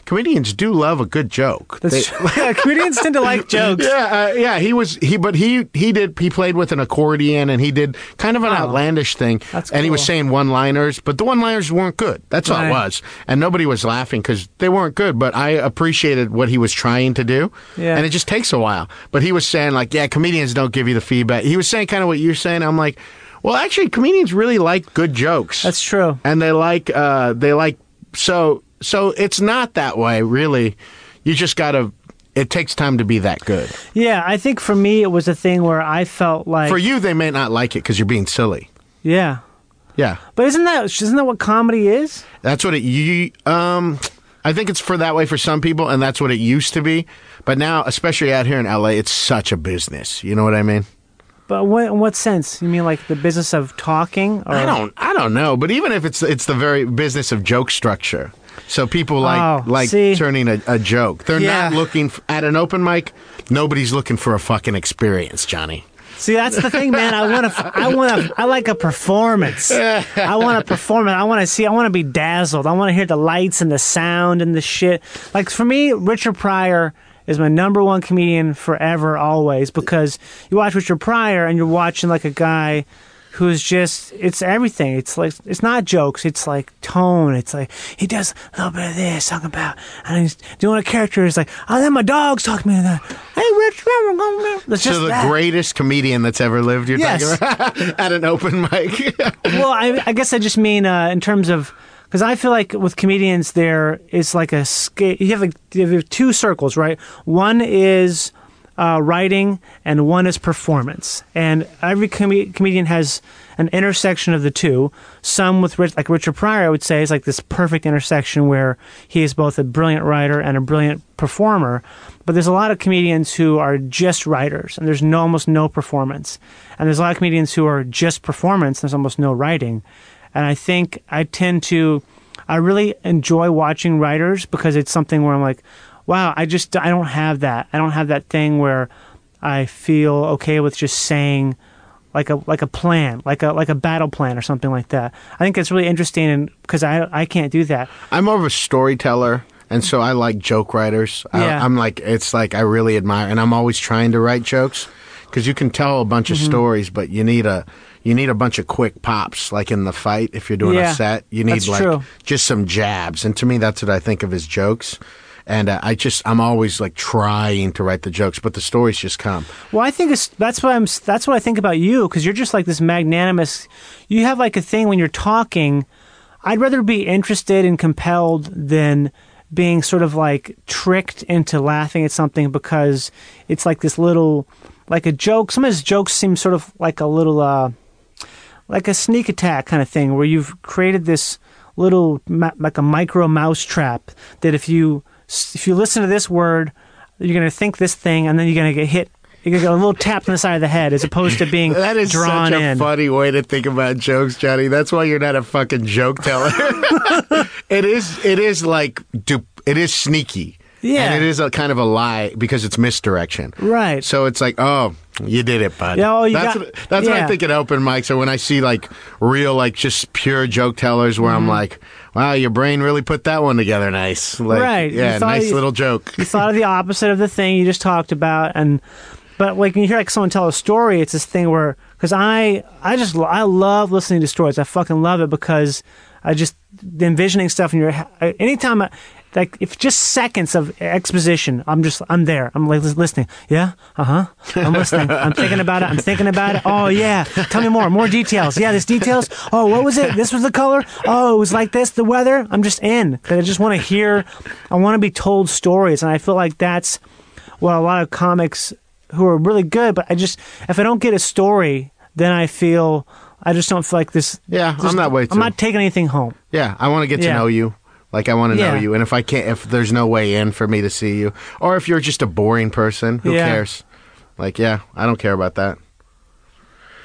Comedians do love a good joke. They- yeah, comedians tend to like jokes. yeah, uh, yeah. He was he, but he he did he played with an accordion and he did kind of an outlandish thing. Oh. That's And he was saying one-liners, but the one-liners weren't good. That's all it was, and nobody was laughing because they weren't good. But I appreciated what he was trying to do. Yeah. and it just takes a while. But he was saying like, yeah, comedians don't give you the feedback. He was saying kind of what you're saying. I'm like, well, actually, comedians really like good jokes That's true. and they like uh they like so so it's not that way really you just gotta it takes time to be that good Yeah, I think for me it was a thing where I felt like for you they may not like it because you're being silly yeah. yeah But isn't that isn't that what comedy is? that's what it you um i think it's for that way for some people and that's what it used to be but now especially out here in la it's such a business you know what i mean But what, in what sense? You mean like the business of talking? Or, I don't I don't know, but even if it's it's the very business of joke structure. So people like Oh, like see. turning a, a joke. They're Yeah. not looking f- at an open mic. Nobody's looking for a fucking experience, Johnny. See, that's the thing, man. I want to. I want to. I like a performance. I want a performance. I want to see. I want to be dazzled. I want to hear the lights and the sound and the shit. Like for me, Richard Pryor is my number one comedian forever, always. Because you watch Richard Pryor and you're watching like a guy who's just it's everything. It's like it's not jokes. It's like tone. It's like he does a little bit of this, talking about, and he's doing a character. It's like, oh, then my dog's talking to me. That hey, Rich, we're going. It's just so the that. greatest comedian that's ever lived. You're Yes. talking about at an open mic. well, I, I guess I just mean uh, in terms of because I feel like with comedians there is like a scale. You have like you have two circles, right? One is uh, writing, and one is performance. And every com- comedian has an intersection of the two. Some with Rich, like Richard Pryor, I would say is like this perfect intersection where he is both a brilliant writer and a brilliant performer. But there's a lot of comedians who are just writers, and there's no, almost no performance. And there's a lot of comedians who are just performance, and there's almost no writing. And I think I tend to, I really enjoy watching writers because it's something where I'm like, wow, I just I don't have that. I don't have that thing where I feel okay with just saying like a like a plan, like a like a battle plan or something like that. I think it's really interesting and because I I can't do that. I'm more of a storyteller, and so I like joke writers. Yeah. I, I'm like, it's like I really admire, and I'm always trying to write jokes because you can tell a bunch Mm-hmm. of stories, but you need a you need a bunch of quick pops, like in the fight. If you're doing Yeah, a set, you need that's like true. just some jabs, and to me, that's what I think of as jokes. And uh, I just, I'm always like trying to write the jokes, but the stories just come. Well, I think that's what I'm that's what I think about you because you're just like this magnanimous. You have like a thing when you're talking. I'd rather be interested and compelled than being sort of like tricked into laughing at something because it's like this little like a joke. Some of his jokes seem sort of like a little uh like a sneak attack kind of thing where you've created this little like a micro mouse trap that if you if you listen to this word you're going to think this thing and then you're going to get hit you're going to get a little tap on the side of the head as opposed to being That is drawn such a in funny way to think about jokes, Johnny. That's why you're not a fucking joke teller. it is. It is like. It is sneaky. Yeah. and it is a kind of a lie because it's misdirection. Right. So it's like, oh, you did it, bud. Yeah, oh, that's got- what, that's what I think at open mics, So when I see like real, like just pure joke tellers, where Mm-hmm. I'm like, wow, your brain really put that one together, nice. Like, Right. Yeah, nice you- little joke. you thought of the opposite of the thing you just talked about and but like when you hear like someone tell a story it's this thing where because i i just i love listening to stories i fucking love it because i just the envisioning stuff in your anytime I, like if just seconds of exposition i'm just i'm there. I'm like listening. Yeah? Uh-huh. I'm listening. I'm thinking about it. I'm thinking about it. Oh yeah. Tell me more. More details. Yeah this details. Oh what was it? This was the color? Oh it was like this. The weather? I'm just in. 'Cause i just want to hear i want to be told stories. And i feel like that's what a lot of comics who are really good but i just if i don't get a story then i feel i just don't feel like this Yeah, this- I'm that way too. i'm not taking anything home. Yeah, I want to get to Yeah. know you. Like I want to know you, and if I can't, if there's no way in for me to see you, or if you're just a boring person, who Yeah. cares? Like, yeah, I don't care about that.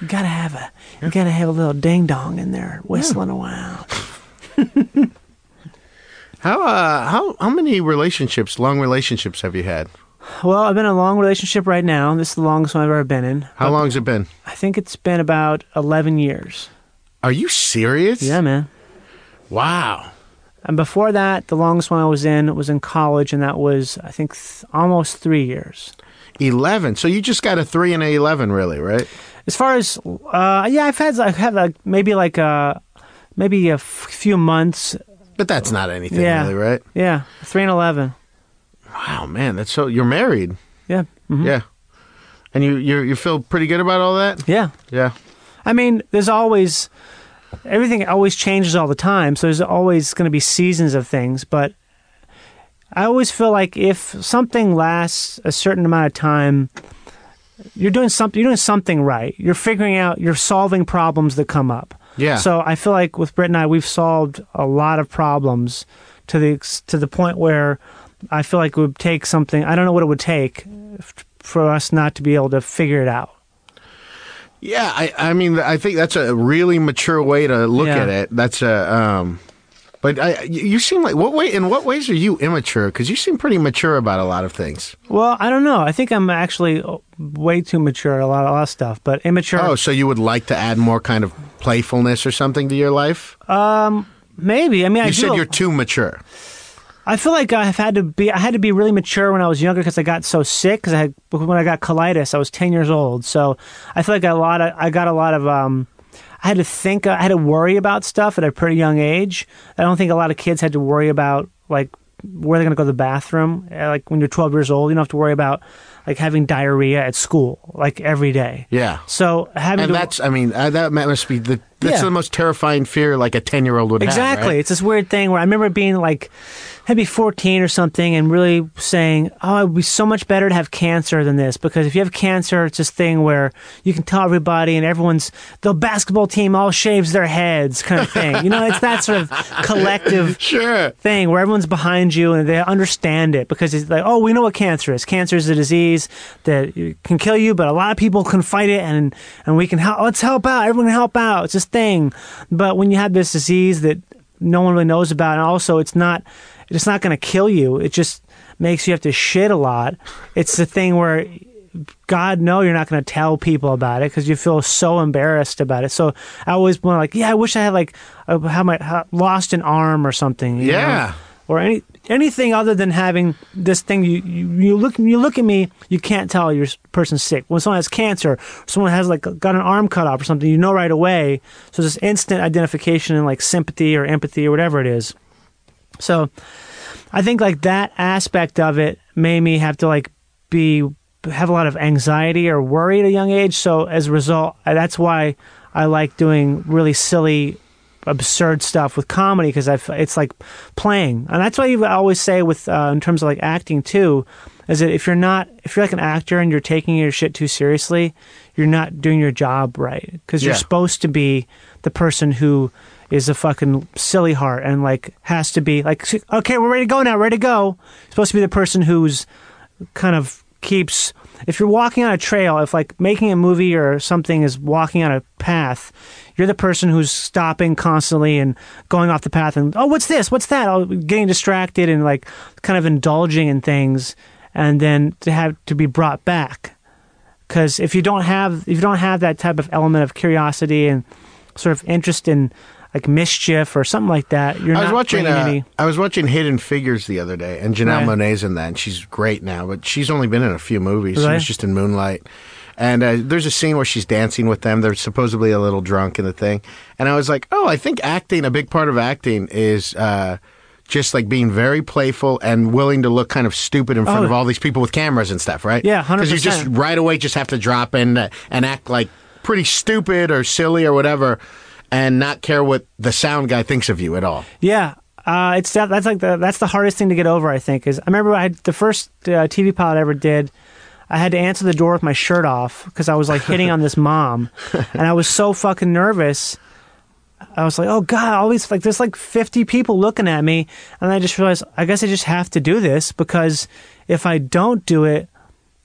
you gotta have a you gotta have a little ding dong in there whistling a while How uh how how many relationships, long relationships, have you had? well i've been in a long relationship right now this is the longest one i've ever been in How long's it been? i think it's been about 11 years Are you serious? yeah man Wow. And before that the longest one i was in was in college and that was i think th- almost three years Eleven. So you just got a three and a eleven, really, right? As far as uh, yeah, I've had I've had like maybe like uh maybe a f- few months. But that's not anything, Yeah. really, right? Yeah, three and eleven. Wow, man, that's so. You're married, Yeah, mhm. yeah, and you you you feel pretty good about all that, yeah. yeah. I mean, there's always everything always changes all the time, so there's always going to be seasons of things. But I always feel like if something lasts a certain amount of time, you're doing something. You're doing something right. You're figuring out. You're solving problems that come up. Yeah. So I feel like with Britt and I, we've solved a lot of problems to the to the point where I feel like it would take something. I don't know what it would take for us not to be able to figure it out. Yeah, I, I mean, I think that's a really mature way to look Yeah. at it. That's a, um, but I, you seem like what way? In what ways are you immature? Because you seem pretty mature about a lot of things. Well, I don't know. I think I'm actually uh, way too mature at a lot, a lot of stuff, but immature. Oh, so you would like to add more kind of playfulness or something to your life? Um, maybe. I mean, I you do. said you're too mature. I feel like I've had to be. I had to be really mature when I was younger because I got so sick. Because I had when I got colitis, I was ten years old. So I feel like a lot of I got a lot of. um I had to think. I had to worry about stuff at a pretty young age. I don't think a lot of kids had to worry about like where they're going to go to the bathroom. Uh, Like when you're 12 years old, you don't have to worry about like having diarrhea at school like every day. Yeah. So having And to that's, I mean, uh, that must be the that's Yeah. the most terrifying fear like a ten year old would Exactly. have. right? It's this weird thing where I remember being like maybe 14 or something and really saying, oh, it would be so much better to have cancer than this because if you have cancer, it's this thing where you can tell everybody and everyone's, the basketball team all shaves their heads kind of thing. you know, it's that sort of collective Sure. thing where everyone's behind you and they understand it because it's like, oh, we know what cancer is. Cancer is a disease that can kill you, but a lot of people can fight it and, and we can help. Let's help out. Everyone can help out. It's this thing. But when you have this disease that no one really knows about, and also it's not it's not going to kill you. It just makes you have to shit a lot. It's the thing where God no, you're not going to tell people about it because you feel so embarrassed about it. So I always want like, yeah, I wish I had like uh, had my ha- lost an arm or something. you know? Yeah. Or any anything other than having this thing. You, you you look you look at me, you can't tell your person's sick. When someone has cancer, someone has like got an arm cut off or something, you know right away. So this instant identification and like sympathy or empathy or whatever it is. So I think like that aspect of it made me have to like be have a lot of anxiety or worry at a young age. So as a result, that's why I like doing really silly, absurd stuff with comedy because I it's like playing, and that's why you always say with uh, in terms of like acting too, is that if you're not if you're like an actor and you're taking your shit too seriously, you're not doing your job right. Because you're supposed to be the person who is a fucking silly heart and like has to be like okay we're ready to go now ready to go. Supposed to be the person who's kind of keeps if you're walking on a trail if like making a movie or something is walking on a path you're the person who's stopping constantly and going off the path and oh what's this? What's that? Oh, getting distracted and like kind of indulging in things and then to have to be brought back. Because if you don't have if you don't have that type of element of curiosity and sort of interest in like mischief or something like that you're I was not watching. Uh, any I was watching Hidden Figures the other day, and Janelle Right. Monae's in that, and she's great now. But she's only been in a few movies. She was just in Moonlight, and uh, there's a scene where she's dancing with them. They're supposedly a little drunk in the thing, and I was like, oh, I think acting. A big part of acting is. Uh, just like being very playful and willing to look kind of stupid in front Oh. of all these people with cameras and stuff, right? Yeah, Because you just right away just have to drop in uh, and act like pretty stupid or silly or whatever, and not care what the sound guy thinks of you at all. Yeah, uh, it's that, that's like the, that's the hardest thing to get over. I think is I remember I had the first uh, TV pilot I ever did. I had to answer the door with my shirt off because I was like hitting on this mom, and I was so fucking nervous. I was like, "Oh God!" All these like, there's like 50 people looking at me, and I just realized I guess I just have to do this because if I don't do it,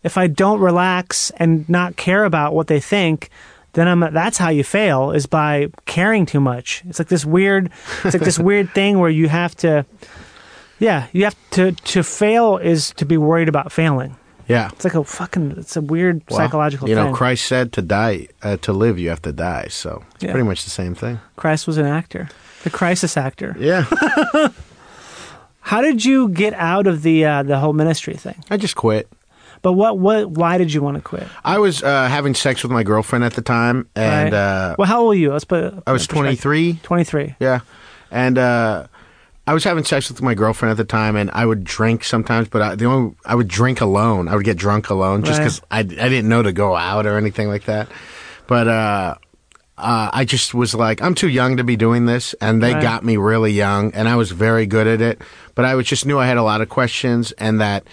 if I don't relax and not care about what they think, then I'm that's how you fail is by caring too much. It's like this weird it's like this weird thing where you have to yeah, you have to to fail is to be worried about failing. Yeah. It's like a fucking it's a weird Well, psychological You know, thing. Christ said to die, uh, to live, you have to die. So it's Yeah. pretty much the same thing. Christ was an actor. The crisis actor. Yeah. How did you get out of the uh, the whole ministry thing? I just quit. But what what why did you want to quit? I was uh, having sex with my girlfriend at the time, and Right. uh, well, how old were you? Let's put. I was 23. 23. Yeah. And uh, I was having sex with my girlfriend at the time, and I would drink sometimes, but I, the only I would drink alone. I would get drunk alone just Right. because I, I didn't know to go out or anything like that. But uh, uh, I just was like, I'm too young to be doing this, and they Right. got me really young, and I was very good at it. But I was just knew I had a lot of questions, and that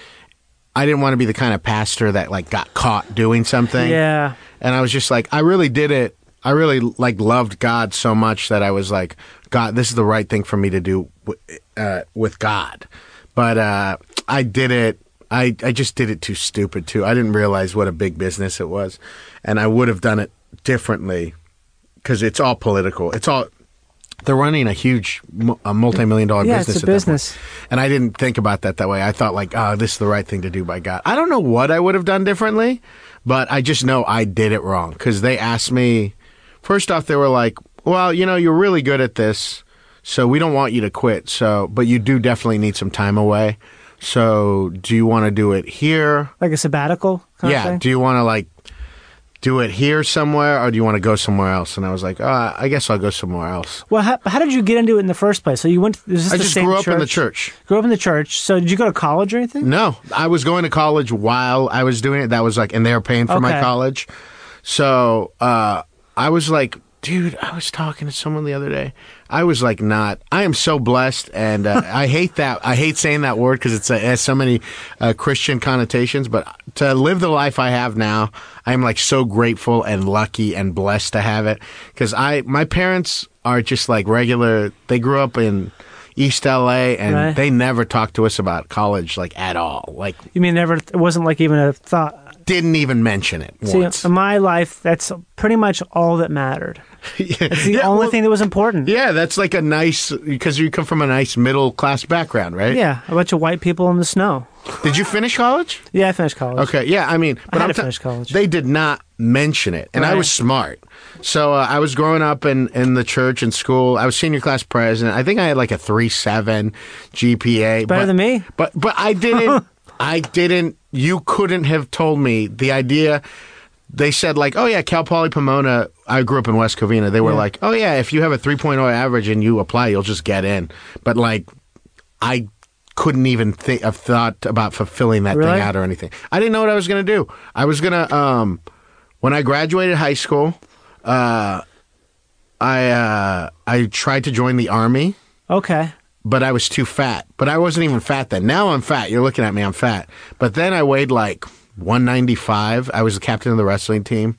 I didn't want to be the kind of pastor that like got caught doing something Yeah. and I was just like, I really did it. I really like loved God so much that I was like, God, this is the right thing for me to do uh, with God. But uh, I did it. I I just did it too stupid too. I didn't realize what a big business it was, and I would have done it differently because it's all political. It's all. They're running a huge, a multi-million dollar Yeah, it's business. a that point. business. and I didn't think about that that way. I thought like, oh, this is the right thing to do by God. I don't know what I would have done differently, but I just know I did it wrong because they asked me. First off, they were like, "Well, you know, you're really good at this, so we don't want you to quit. So, but you do definitely need some time away. So, do you want to do it here? Like a sabbatical yeah. Do you want to like do it here somewhere, or do you want to go somewhere else?" And I was like, uh, "I guess I'll go somewhere else." Well, how, how did you get into it in the first place? So you went. Is this I the just same grew up in the church. Grew up in the church. So did you go to college or anything? No, I was going to college while I was doing it. That was like, and they were paying for my college. So uh, I was like, dude, I was talking to someone the other day. I was like, not. I am so blessed, and uh, I hate that. I hate saying that word because uh, it has so many uh, Christian connotations. But to live the life I have now, I'm like so grateful and lucky and blessed to have it. Because I, my parents are just like regular. They grew up in. East LA, and Right. they never talked to us about college like at all. Like You mean never? It wasn't like even a thought. Didn't even mention it See, in my life, that's pretty much all that mattered. It's the Yeah, only well, thing that was important. Yeah, that's like a nice because you come from a nice middle class background, right? Yeah, a bunch of white people in the snow. Did you finish college? Yeah, I finished college. Okay, yeah. I mean, but had I'm to ta- finish college. They did not mention it, and I was smart. So uh, I was growing up in in the church and school. I was senior class president. I think I had like a three seven GPA. Better but, than me. But but I didn't. I didn't. You couldn't have told me the idea. They said like, oh yeah, Cal Poly Pomona. I grew up in West Covina. They were Yeah. like, oh yeah, if you have a 3.0 average and you apply, you'll just get in. But like, I couldn't even think have thought about fulfilling that Really? thing out or anything. I didn't know what I was going to do. I was going to um when I graduated high school, uh I uh I tried to join the army, Okay. But I was too fat. But I wasn't even fat then. Now I'm fat. You're looking at me, I'm fat. But then I weighed like 195. I was the captain of the wrestling team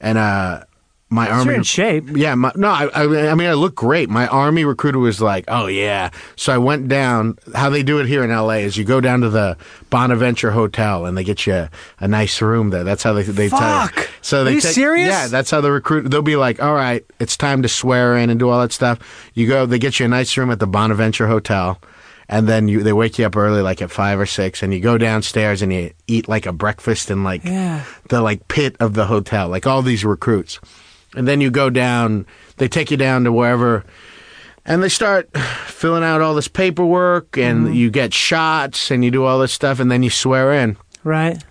and uh my army you're in shape. yeah, my, no, I, I, I mean, I look great. My army recruiter was like, "Oh yeah." So I went down. How they do it here in LA is you go down to the Bonaventure Hotel and they get you a, a nice room there. That's how they they tell you. So they Are you take- serious? Yeah, that's how the recruit. They'll be like, "All right, it's time to swear in and do all that stuff." You go. They get you a nice room at the Bonaventure Hotel. And then you, they wake you up early, like at five or six, and you go downstairs and you eat like a breakfast in like Yeah. the like pit of the hotel, like all these recruits. And then you go down, they take you down to wherever, and they start filling out all this paperwork, and Mm-hmm. you get shots, and you do all this stuff, and then you swear in. Right.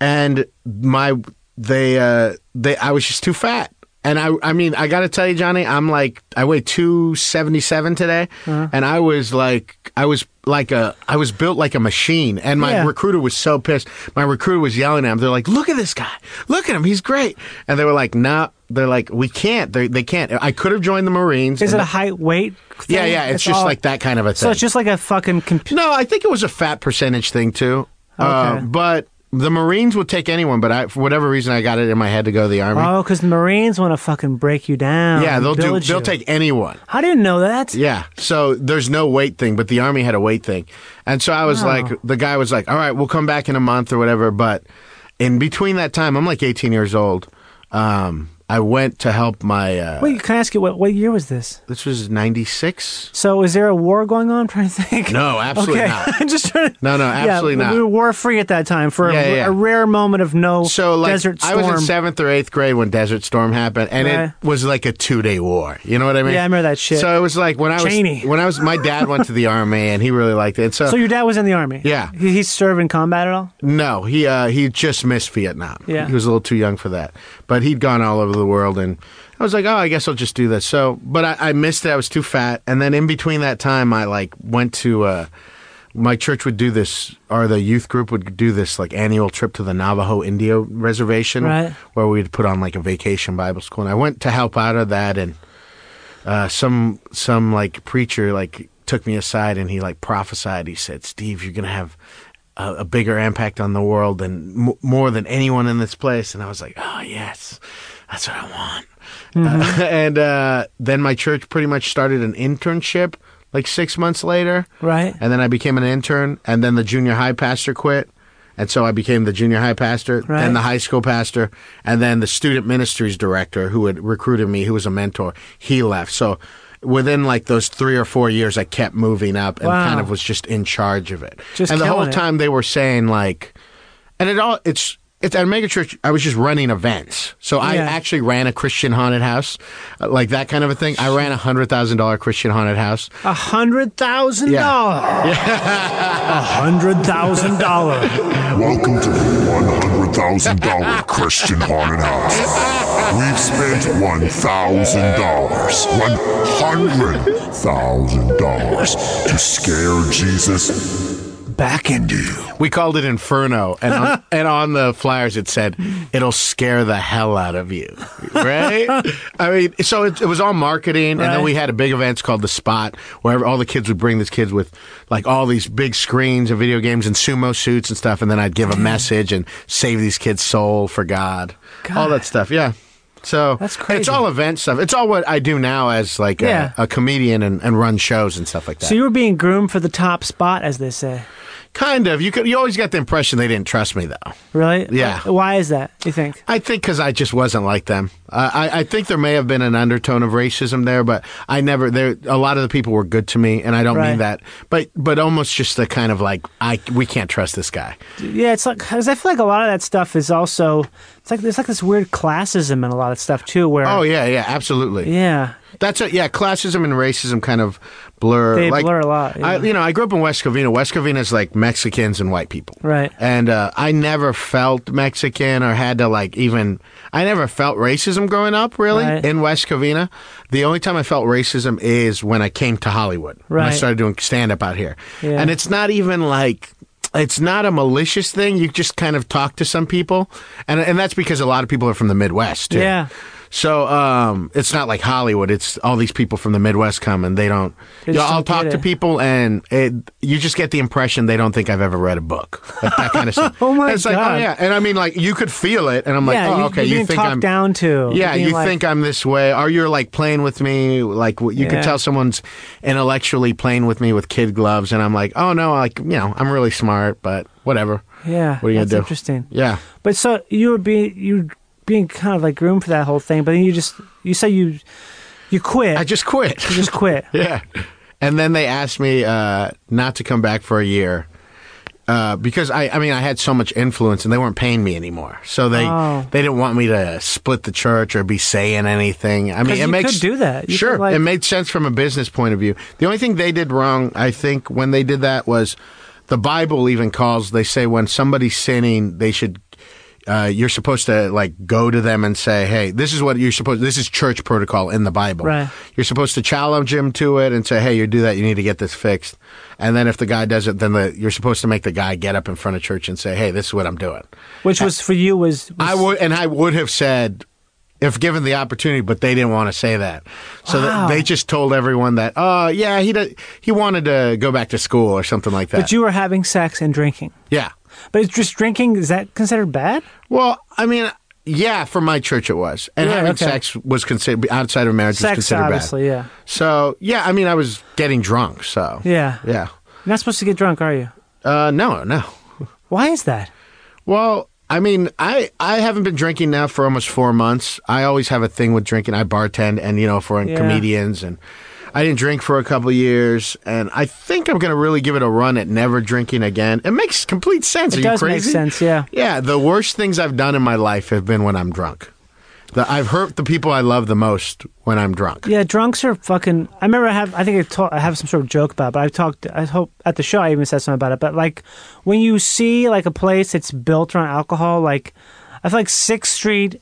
And my, they, uh, they, I was just too fat. And I, I mean, I got to tell you, Johnny, I'm like, I weigh 277 today, Uh-huh. and I was like, I was like a, I was built like a machine. And my Yeah. recruiter was so pissed. My recruiter was yelling at him. They're like, look at this guy. Look at him. He's great. And they were like, nah. They're like, we can't. They, they can't. I could have joined the Marines. Is it a height weight? Thing? Yeah, yeah. It's, just all- like that kind of a thing. So it's just like a fucking computer. No, I think it was a fat percentage thing too. Uh, Okay. but the Marines would take anyone, but I, for whatever reason, I got it in my head to go to the Army. Oh, because the Marines want to fucking break you down. yeah, they'll do. build They'll you. take anyone. I didn't know that. Yeah. So there's no weight thing, but the Army had a weight thing, and so I was Oh. like, the guy was like, "All right, we'll come back in a month or whatever." But in between that time, I'm like 18 years old. Um, I went to help my. Uh, Wait, can I ask you what what year was this? This was 96. So is there a war going on? I'm trying to think. No, absolutely okay. not. I'm just trying to. No, no, absolutely yeah, not. We were war free at that time for a, Yeah, yeah, yeah. a rare moment of no So like desert Storm. I was in seventh or eighth grade when Desert Storm happened, and Right. it was like a two day war. You know what I mean? Yeah, I remember that shit. So it was like when I was Cheney. when I was my dad went to the army and he really liked it. So, so your dad was in the army. Yeah. He, he served in combat at all. no, he uh, he just missed Vietnam. Yeah. he was a little too young for that, but he'd gone all over the world, and I was like, oh, I guess I'll just do this. So, but I, I missed it. I was too fat, and then in between that time, I like went to. Uh, my church would do this, or the youth group would do this like annual trip to the Navajo Indio reservation, Right. where we'd put on like a vacation Bible school. And I went to help out of that, and uh, some some like preacher like took me aside and he like prophesied. He said, "Steve, you're gonna have a, a bigger impact on the world than m- more than anyone in this place." And I was like, "Oh yes, that's what I want." Uh, and uh, then my church pretty much started an internship like six months later. Right. And then I became an intern, and then the junior high pastor quit. And so I became the junior high pastor, Right. then the high school pastor, and then the student ministries director who had recruited me, who was a mentor, he left. So within like those three or four years, I kept moving up and Wow. kind of was just in charge of it. Just and the whole it. time they were saying like, and it all, it's at a mega church. I was just running events, so I Yeah. actually ran a Christian haunted house, uh, like that kind of a thing. I ran a hundred thousand dollar Christian haunted house. A hundred thousand dollars. A hundred thousand dollars. Welcome to the $100,000 Christian Haunted House. We've spent $1,000, $100,000 to scare Jesus back into you. We called it Inferno, and on, and on the flyers it said, "It'll scare the hell out of you." Right? I mean, so it, it was all marketing, and then we had a big event called the Spot, where all the kids would bring these kids with like all these big screens of video games and sumo suits and stuff, and then I'd give a message and save these kids' soul for God, all that stuff. Yeah. So That's crazy. It's all event stuff. It's all what I do now as like Yeah. a, a comedian and, and run shows and stuff like that. So you were being groomed for the top spot, as they say. Kind of. You could. You always got the impression they didn't trust me though. Really? Yeah. Why is that? You think? I think because I just wasn't like them. Uh, I, I think there may have been an undertone of racism there, but I never. There, a lot of the people were good to me, and I don't Right. mean that. But but almost just the kind of like I we can't trust this guy. Yeah, it's like because I feel like a lot of that stuff is also it's like there's like this weird classism in a lot of stuff too. Where Oh yeah, yeah, absolutely. yeah, That's it. Yeah, classism and racism kind of blur. They like, blur a lot, yeah. I, you know, I grew up in West Covina. West Covina is like Mexicans and white people. Right. And uh, I never felt Mexican or had to like even. I never felt racism growing up. Really Right. in West Covina, the only time I felt racism is when I came to Hollywood. When I started doing stand up out here, Yeah. and it's not even like. It's not a malicious thing. You just kind of talk to some people, and and that's because a lot of people are from the Midwest too. Yeah. So um, it's not like Hollywood. It's all these people from the Midwest come and they don't. You know, I'll talk to people and it, you just get the impression they don't think I've ever read a book. Like that kind of stuff. Oh, my it's like, oh God. yeah, and I mean like you could feel it, and I'm like, yeah, oh you, okay, you're you think I'm down to. yeah, you like- think I'm this way, or you're like playing with me, like you Yeah. can tell someone's intellectually playing with me with kid gloves, and I'm like, oh no, like you know, I'm really smart, but whatever. Yeah, What are you that's gonna do? interesting. Yeah. But so you were being you being kind of like groomed for that whole thing, but then you just you say you you quit. I just quit. you just quit. Yeah. And then they asked me uh, not to come back for a year uh, because I, I mean, I had so much influence and they weren't paying me anymore. So they Oh. they didn't want me to split the church or be saying anything. I mean, it you makes could do that. You sure, could, like- it made sense from a business point of view. The only thing they did wrong, I think, when they did that was the Bible even calls. They say when somebody's sinning, they should. Uh, you're supposed to like go to them and say, "Hey, this is what you're supposed. This is church protocol in the Bible. Right. You're supposed to challenge him to it and say, "Hey, you do that. You need to get this fixed." And then if the guy does it, then the, you're supposed to make the guy get up in front of church and say, "Hey, this is what I'm doing." Which was for you was, was I would, and I would have said if given the opportunity, but they didn't want to say that. So Wow. they just told everyone that, "Oh, yeah, he did, he wanted to go back to school or something like that." but you were having sex and drinking. yeah. But it's just drinking is that considered bad? Well, I mean, yeah, for my church it was, and Yeah, having okay. sex was considered outside of marriage was Sex, considered obviously, bad. yeah. So yeah, I mean, I was getting drunk. So Yeah. yeah. You're not supposed to get drunk, are you? Uh, no, no. Why is that? Well, I mean, I I haven't been drinking now for almost four months. I always have a thing with drinking. I bartend, and you know, for Yeah. comedians, and I didn't drink for a couple of years, and I think I'm going to really give it a run at never drinking again. It makes complete sense. It Are does you make sense, yeah. Yeah, the worst things I've done in my life have been when I'm drunk. The, I've hurt the people I love the most when I'm drunk. Yeah, drunks are fucking. I remember I have. I think I, ta- I have some sort of joke about, it, but I've talked. I hope at the show I even said something about it. But like when you see like a place that's built around alcohol, like I feel like Sixth Street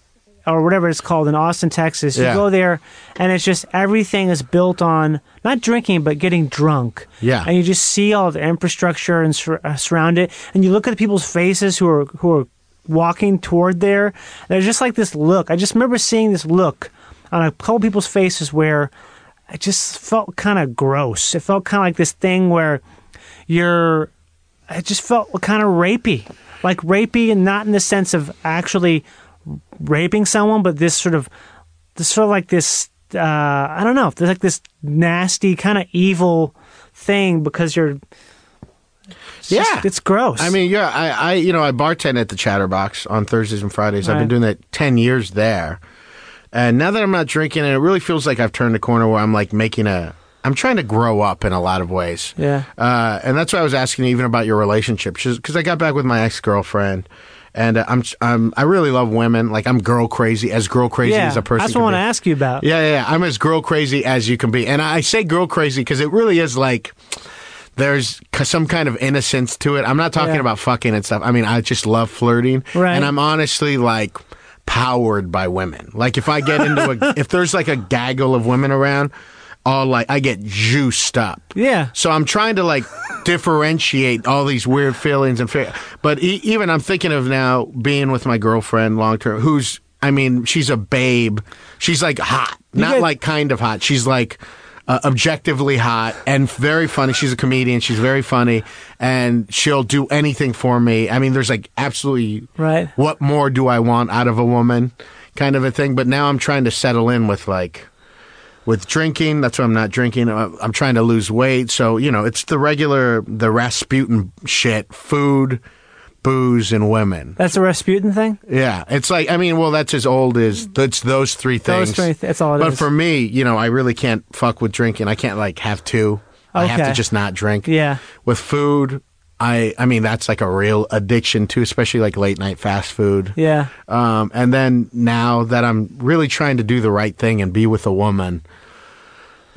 or whatever it's called in Austin, Texas. You Yeah. go there and it's just everything is built on not drinking but getting drunk. Yeah. and you just see all the infrastructure and sur- uh, surround it, and you look at the people's faces who are who are walking toward there. There's just like this look. I just remember seeing this look on a couple people's faces where it just felt kind of gross. It felt kind of like this thing where you're. It just felt kind of rapey, like rapey, and not in the sense of actually raping someone, but this sort of, this sort of like this. Uh, I don't know. There's like this nasty kind of evil thing because you're. it's just- Yeah. it's gross. I mean, yeah, I, I, you know, I bartend at the Chatterbox on Thursdays and Fridays. I've been doing that ten years there, and now that I'm not drinking, and it really feels like I've turned a corner where I'm like making a, I'm trying to grow up in a lot of ways. Yeah. uh, and that's why I was asking you even about your relationship, because I got back with my ex girlfriend. And uh, I'm, I'm, I really love women. Like I'm girl crazy, as girl crazy yeah, as a person. that's what I want to ask you about. Yeah, yeah, yeah. I'm as girl crazy as you can be. And I say girl crazy because it really is like there's some kind of innocence to it. I'm not talking Yeah. about fucking and stuff. I mean, I just love flirting. Right. And I'm honestly like powered by women. Like if I get into a, if there's like a gaggle of women around, all like I get juiced up. Yeah. So I'm trying to like differentiate all these weird feelings and fe- but e- even I'm thinking of now being with my girlfriend long term who's I mean she's a babe. She's like hot. Not get- like kind of hot. She's like uh, objectively hot and very funny. She's a comedian. She's very funny and she'll do anything for me. I mean there's like absolutely Right. what more do I want out of a woman? kind of a thing. But now I'm trying to settle in with like with drinking. That's why I'm not drinking. Uh, I'm trying to lose weight. So you know, it's the regular the Rasputin shit: food, booze, and women. That's a Rasputin thing. Yeah, it's like I mean, well, that's as old as it's those three things. Those three th- that's all it but is. for me, you know, I really can't fuck with drinking. I can't like have two. I have to just not drink. Yeah. With food, I I mean that's like a real addiction too, especially like late night fast food. Yeah. Um, and then now that I'm really trying to do the right thing and be with a woman,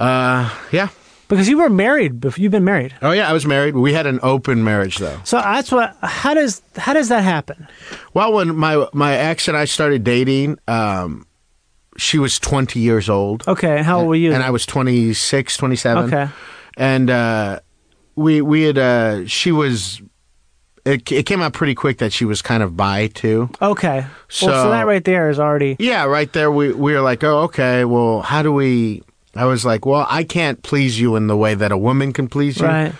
uh, yeah. Because you were married. Before, you've been married. Oh yeah, I was married. We had an open marriage though. So that's what. How does how does that happen? Well, when my my ex and I started dating, um, she was 20 years old. Okay. And how old were you? And I was 26, 27. Okay. And uh, we we had uh, she was. It, it came out pretty quick that she was kind of bi too. Okay. well, so So- that right there is already. Yeah, right there we we were like, oh, okay. Well, how do we? I was like, well, I can't please you in the way that a woman can please you. Right.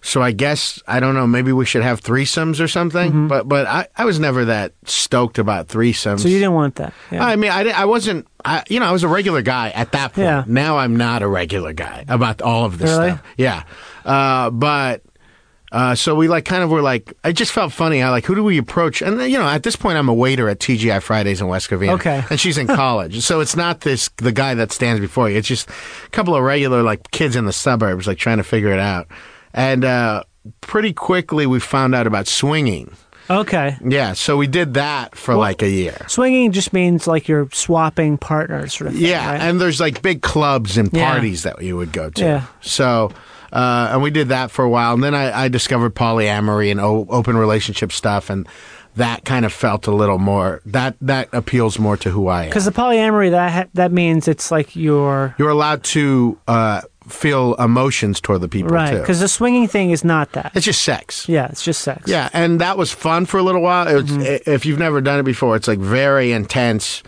So I guess I don't know. Maybe we should have threesomes or something. Mm-hmm. But but I, I was never that stoked about threesomes. So you didn't want that. Yeah. I mean, I, I wasn't. I, you know, I was a regular guy at that point. Yeah. Now I'm not a regular guy about all of this Really? stuff. Yeah. Uh, but uh, so we like kind of were like. I just felt funny. I like who do we approach? And you know, at this point, I'm a waiter at TGI Fridays in West Covina. Okay. And she's in college, so it's not this the guy that stands before you. It's just a couple of regular like kids in the suburbs like trying to figure it out. And uh, pretty quickly, we found out about swinging. okay. Yeah, so we did that for like a year. Swinging just means like you're swapping partners, sort of thing. Yeah, right? and there's like big clubs and Yeah. parties that you would go to. Yeah. So, uh, and we did that for a while, and then I, I discovered polyamory and o- open relationship stuff, and that kind of felt a little more that that appeals more to who I am. Because the polyamory that ha- that means it's like you're You're allowed to uh, feel emotions toward the people right. Because the swinging thing is not that. it's just sex. yeah, it's just sex. Yeah, and that was fun for a little while. It's, Mm-hmm. If you've never done it before, it's like very intense.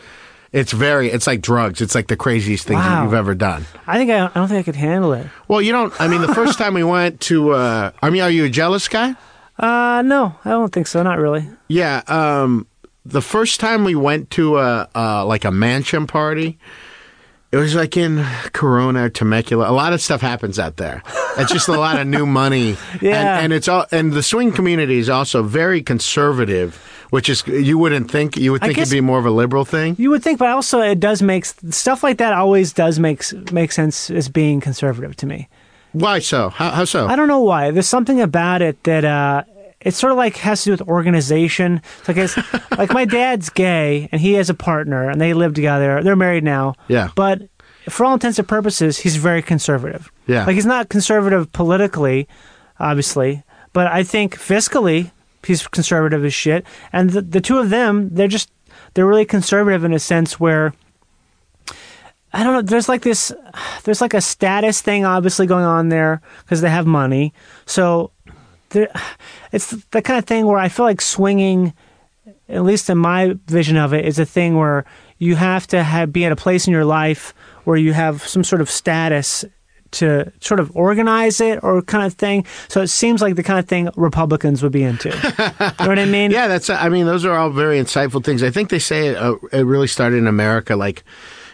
It's very, it's like drugs. It's like the craziest things Wow. you've ever done. I think I, I don't think I could handle it. Well, you don't. I mean, the first time we went to, uh, I mean, are you a jealous guy? Uh, no, I don't think so. Not really. Yeah. Um, the first time we went to a uh, like a mansion party, it was like in Corona Temecula. A lot of stuff happens out there. It's just a lot of new money. Yeah. And, and it's all and the swing community is also very conservative, which is you wouldn't think you would think guess- it'd be more of a liberal thing. You would think, but also it does make stuff like that always does make s- make sense as being conservative to me. Why so? How, how so? I don't know why. There's something about it that uh, it sort of like has to do with organization. It's like it's, like my dad's gay and he has a partner and they live together. They're married now. Yeah. But for all intents and purposes, he's very conservative. Yeah. Like he's not conservative politically, obviously, but I think fiscally he's conservative as shit. And the, the two of them, they're just they're really conservative in a sense where. I don't know. There's like this, there's like a status thing obviously going on there because they have money. So there, it's the kind of thing where I feel like swinging, at least in my vision of it, is a thing where you have to have, be at a place in your life where you have some sort of status to sort of organize it or kind of thing. So it seems like the kind of thing Republicans would be into. you know what I mean? Yeah, that's. I mean, those are all very insightful things. I think they say it, uh, it really started in America, like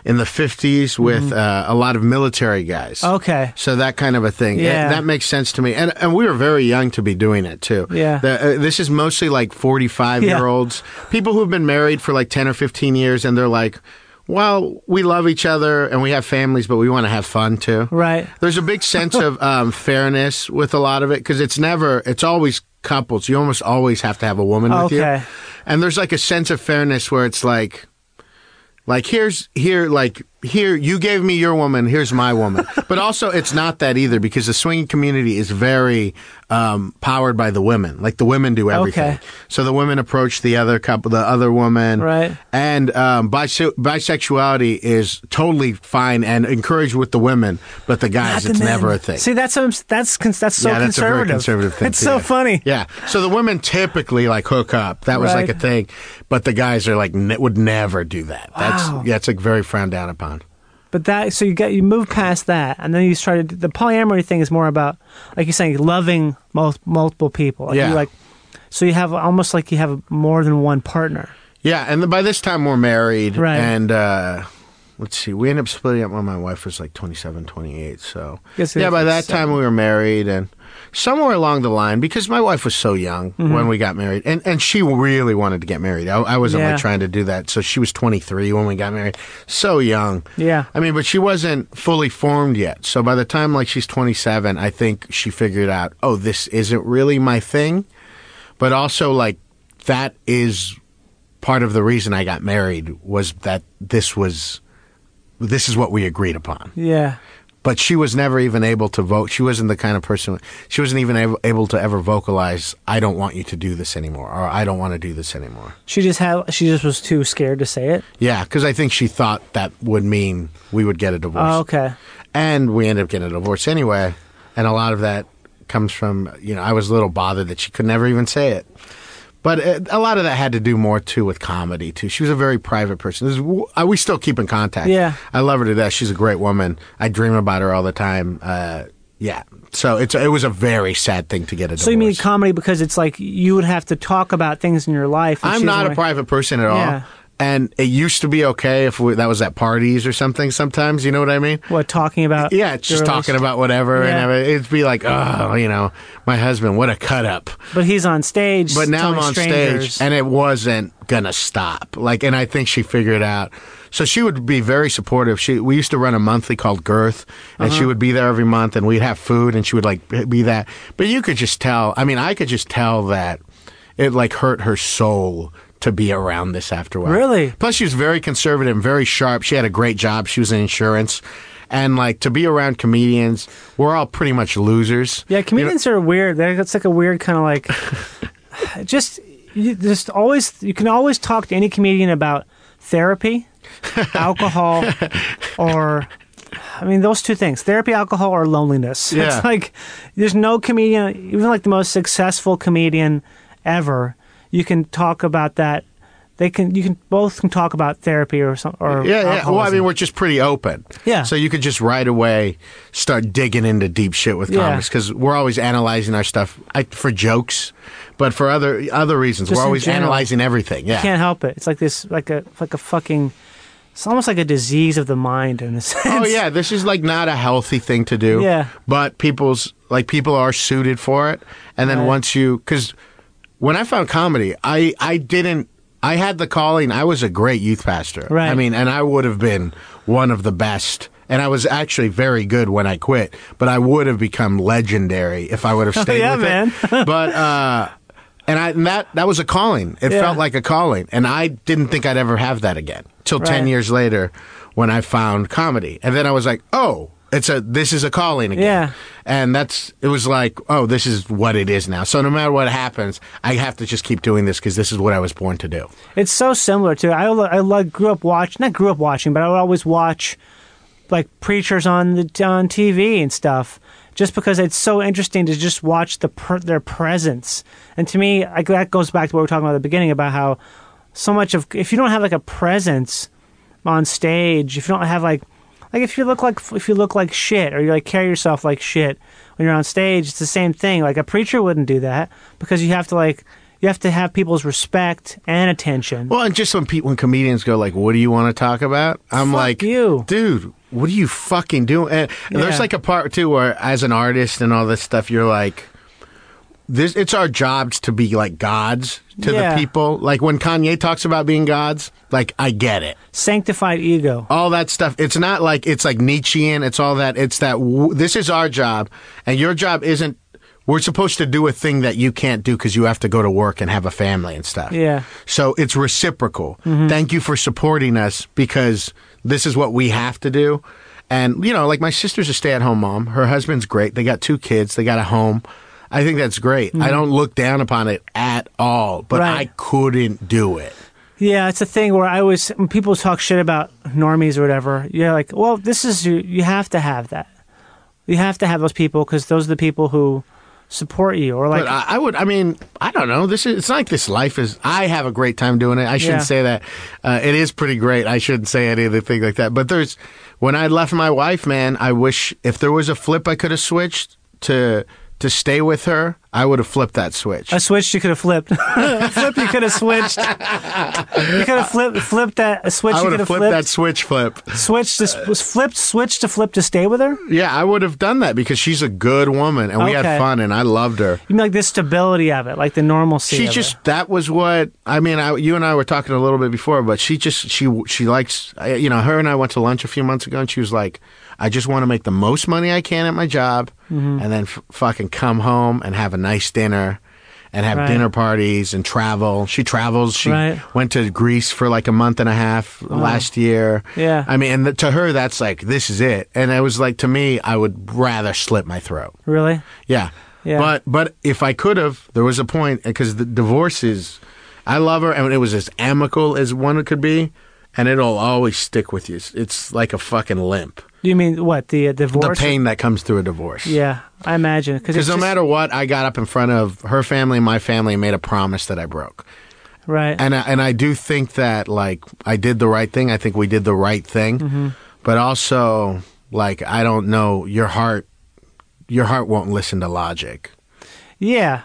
in the '50s, with uh, a lot of military guys. Mm-hmm. Okay. So that kind of a thing. Yeah. It- that makes sense to me. And and we were very young to be doing it too. Yeah. The- uh, this is mostly like 45 Yeah. year olds, people who've been married for like 10 or 15 years, and they're like. Well, we love each other and we have families, but we want to have fun too. Right. There's a big sense of um, fairness with a lot of it because it's never, it's always couples. You almost always have to have a woman with you. And there's like a sense of fairness where it's like, like here's here like here you gave me your woman here's my woman but also it's not that either because the swinging community is very um, powered by the women like the women do everything Okay. so the women approach the other couple the other woman Right. and um, bise- bisexuality is totally fine and encouraged with the women but the guys Not it's men. never a thing See, that's that's that's that's so yeah, that's conservative. a very conservative thing. It's too, so yeah. funny. Yeah. So the women typically like hook up. That was like a thing, but the guys are like ne- would never do that. That's Wow. yeah, it's like very frowned down upon. But that so you get you move past that, and then you started the polyamory thing is more about like you're saying loving mul- multiple people. Like Yeah. You like so you have almost like you have more than one partner. Yeah, and by this time we're married. Right. And uh, let's see, we ended up splitting up when my wife was like 27, 28. So yeah, by that time we were married, and somewhere along the line, because my wife was so young Mm-hmm. when we got married, and and she really wanted to get married. I, I wasn't Yeah. like trying to do that. So she was 23 when we got married. So young. Yeah. I mean, but she wasn't fully formed yet. So by the time like she's 27, I think she figured out, oh, this isn't really my thing. But also like that is part of the reason I got married was that this was this is what we agreed upon. Yeah. But she was never even able to vote. She wasn't the kind of person. She wasn't even able, to ever vocalize, "I don't want you to do this anymore," or "I don't want to do this anymore." She just had. She just was too scared to say it. Yeah, because I think she thought that would mean we would get a divorce. Oh, okay. and we ended up getting a divorce anyway. And a lot of that comes from you know I was a little bothered that she could never even say it. But a lot of that had to do more too with comedy too. She was a very private person. Uh, we still keep in contact. Yeah. I love her to death. She's a great woman. I dream about her all the time. Uh, yeah, so it's it was a very sad thing to get a divorce. So you mean comedy because it's like you would have to talk about things in your life. I'm not a private person at all. Yeah. And it used to be okay if we, that was at parties or something. Sometimes, you know what I mean? What talking about? Yeah, just talking about whatever, Yeah. and everything. it'd be like, oh, you know, my husband, what a cut up. But he's on stage. But now I'm on strangers. stage, and it wasn't gonna stop. Like, and I think she figured out. So she would be very supportive. She we used to run a monthly called Girth, and Uh-huh. she would be there every month, and we'd have food, and she would like be that. But you could just tell. I mean, I could just tell that it like hurt her soul to be around this after a while. Really? Plus, she was very conservative and very sharp. She had a great job. She was in insurance. And like to be around comedians, we're all pretty much losers. Yeah, You know- comedians are weird. They're, it's like a weird kind of like, just you just always you can always talk to any comedian about therapy, alcohol, or I mean those two things: therapy, alcohol, or loneliness. Yeah. It's like there's no comedian, even like the most successful comedian ever. You can talk about that. They can. You can both can talk about therapy or some or Yeah, yeah. Well, I mean, we're just pretty open. Yeah. So you could just right away start digging into deep shit with Yeah. comics because we're always analyzing our stuff I, for jokes, but for other other reasons. Just we're always general. analyzing everything. Yeah. can't help it. It's like this, like a like a fucking. It's almost like a disease of the mind in a sense. Oh yeah, this is like not a healthy thing to do. Yeah. But people's like people are suited for it, and then Right. once you because when I found comedy, I I didn't. I had the calling. I was a great youth pastor. Right. I mean, and I would have been one of the best. And I was actually very good when I quit, but I would have become legendary if I would have stayed Oh, yeah, with man. it. But uh, and I and that that was a calling. It Yeah. felt like a calling, and I didn't think I'd ever have that again till ten years later when I found comedy, and then I was like, oh. It's a this is a calling again. Yeah. And that's it was like, oh, this is what it is now. So no matter what happens, I have to just keep doing this because this is what I was born to do. It's so similar to I I grew up watching not grew up watching, but I would always watch like preachers on the on TV and stuff, just because it's so interesting to just watch the their presence. And to me, like that goes back to what we were talking about at the beginning about how so much of if you don't have like a presence on stage, if you don't have like like if you look like if you look like shit or you like carry yourself like shit when you're on stage, it's the same thing. Like a preacher wouldn't do that because you have to like you have to have people's respect and attention. Well, and just when people when comedians go like, "What do you want to talk about?" I'm Fuck like, you. dude. What are you fucking doing? And and there's like a part too where, as an artist and all this stuff, you're like, this. It's our jobs to be like gods to Yeah. the people. Like when Kanye talks about being gods, like I get it. Sanctified ego. all that stuff. It's not like it's like Nietzschean. It's all that. It's that w- this is our job, and your job isn't. We're supposed to do a thing that you can't do because you have to go to work and have a family and stuff. Yeah. So it's reciprocal. Mm-hmm. Thank you for supporting us because this is what we have to do. And you know, like my sister's a stay-at-home mom. Her husband's great. They got two kids. They got a home. I think that's great. I don't look down upon it at all, but Right. I couldn't do it. Yeah, it's a thing where I was when people talk shit about normies or whatever. You're like, well, this is you. You have to have that. You have to have those people because those are the people who support you. Or like, but I, I would. I mean, I don't know. This is. It's like this life is. I have a great time doing it. I shouldn't Yeah. say that. Uh, it is pretty great. I shouldn't say anything like that. But there's when I left my wife, man. I wish if there was a flip I could have switched to to stay with her. I would have flipped that switch. A switch you could have flipped. flip you could have switched. You could have flipped flipped that switch I you would could have have flipped that switch flip. Switch to was flipped switch to flip to stay with her. Yeah, I would have done that because she's a good woman and we had fun and I loved her. You mean like the stability of it, like the normalcy. She just it. that was what I mean. I, you and I were talking a little bit before, but she just she she likes you know her and I went to lunch a few months ago, and she was like, "I just want to make the most money I can at my job, Mm-hmm. and then f- fucking come home and have a nice dinner." And have Right. dinner parties and travel. She travels. She Right. went to Greece for like a month and a half last year. Yeah. I mean, and th- to her, that's like this is it. And it was like to me, I would rather slit my throat. really. Yeah. Yeah. But but if I could have, there was a point because the divorce is, I love her and it was as amicable as one could be, and it'll always stick with you. It's, like a fucking limp. You mean what the uh, divorce? The pain that comes through a divorce. Yeah, I imagine Because no matter what, I got up in front of her family and my family and made a promise that I broke. right. And I, and I do think that like I did the right thing. I think we did the right thing. Mm-hmm. But also like I don't know your heart your heart won't listen to logic. yeah,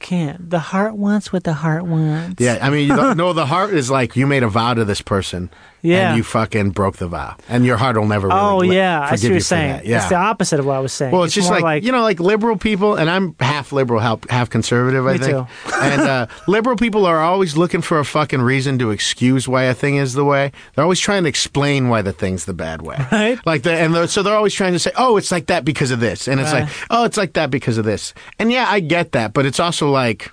can't. The heart wants what the heart wants. Yeah, I mean, you don't- no, the heart is like you made a vow to this person, Yeah. and you fucking broke the vow, and your heart will never. Really Oh li- yeah, I see what you're you saying. that. Yeah, It's the opposite of what I was saying. well, it's, just more like, you know, like liberal people, and I'm half liberal, half, half conservative. I Me think, too. and uh, liberal people are always looking for a fucking reason to excuse why a thing is the way. They're always trying to explain why the thing's the bad way, Right. Like, the, and the, so they're always trying to say, "Oh, it's like that because of this," and it's like, "Oh, it's like that because of this," and yeah, I get that, but it's also like,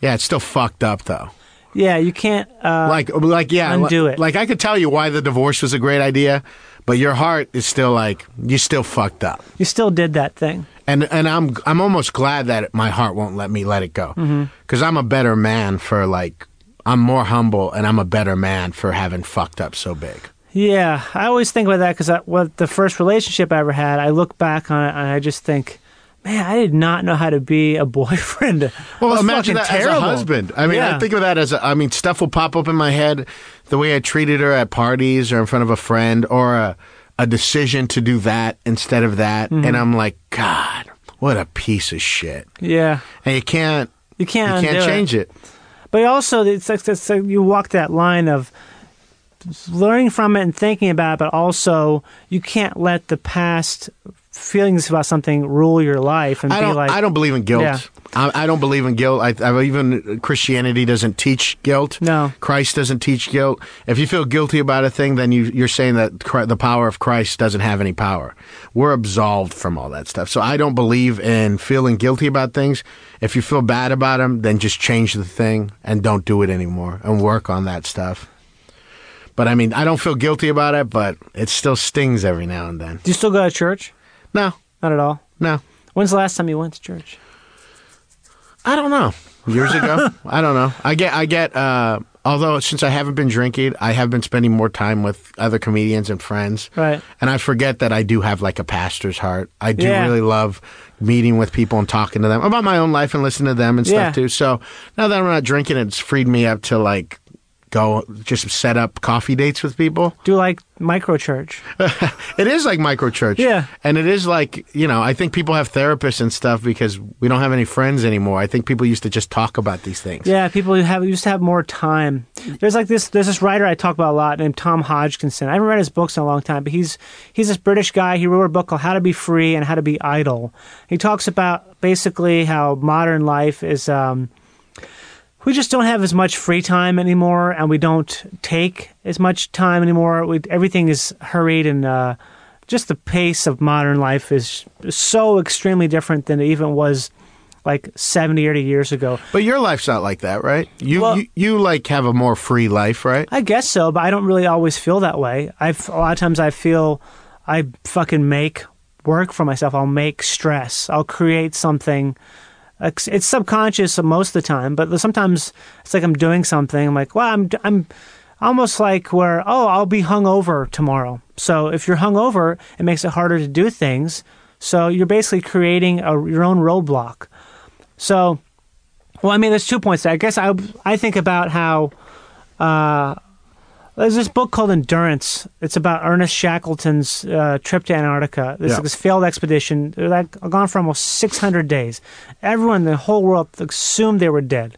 yeah, it's still fucked up though. Yeah, you can't. Uh, like like yeah undo li- it. like i could tell you why the divorce was a great idea but your heart is still like you still fucked up you still did that thing. and and i'm i'm almost glad that my heart won't let me let it go Mm-hmm. because i'm a better man for like i'm more humble and i'm a better man for having fucked up so big Yeah, I always think about that because what the first relationship I ever had, I look back on it and I just think, man, I did not know how to be a boyfriend. well, imagine that terrible. as a husband. I mean, Yeah. I think of that as a, I mean, stuff will pop up in my head, the way I treated her at parties or in front of a friend, or a, a decision to do that instead of that, Mm-hmm. and I'm like, God, what a piece of shit. Yeah, And you can't, you can't. you can't change it. But also, it's like, it's like you walk that line of learning from it and thinking about it, but also you can't let the past feelings about something rule your life and I be like, I don't believe in guilt. Yeah. I, I don't believe in guilt. I, I even Christianity doesn't teach guilt. No. Christ doesn't teach guilt. If you feel guilty about a thing, then you, you're saying that the power of Christ doesn't have any power. We're absolved from all that stuff. So I don't believe in feeling guilty about things. If you feel bad about them, then just change the thing and don't do it anymore and work on that stuff. But I mean, I don't feel guilty about it, but it still stings every now and then. do you still go to church? No, Not at all. no. When's the last time you went to church? I don't know. Years ago, I don't know. I get, I get. Uh, although since I haven't been drinking, I have been spending more time with other comedians and friends. Right. And I forget that I do have like a pastor's heart. I do Yeah. really love meeting with people and talking to them about my own life and listening to them and stuff Yeah. too. So now that I'm not drinking, it's freed me up to like go just set up coffee dates with people. Do like micro church? It is like micro church. Yeah. And it is like, you know, I think people have therapists and stuff because we don't have any friends anymore. I think people used to just talk about these things. Yeah, people have used to have more time. There's like this. There's this writer I talk about a lot named Tom Hodgkinson. I haven't read his books in a long time, but he's he's this British guy. He wrote a book called How to Be Free and How to Be Idle. He talks about basically how modern life is. Um, we just don't have as much free time anymore, and we don't take as much time anymore. We, everything is hurried, and uh, just the pace of modern life is so extremely different than it even was like 70, 80 years ago. But your life's not like that, right? You, Well- you you like have a more free life, right? I guess so, but I don't really always feel that way. I've a lot of times I feel I fucking make work for myself. I'll make stress. I'll create something. It's subconscious most of the time, but sometimes it's like I'm doing something. I'm like, well, I'm I'm almost like where oh, I'll be hungover tomorrow. So if you're hungover, it makes it harder to do things. So you're basically creating a, your own roadblock. So, well, I mean, there's two points. I guess I I think about how uh, There's this book called Endurance. It's about Ernest Shackleton's uh, trip to Antarctica. This Yeah. this failed expedition. They're like gone for almost 600 days. Everyone in the whole world assumed they were dead,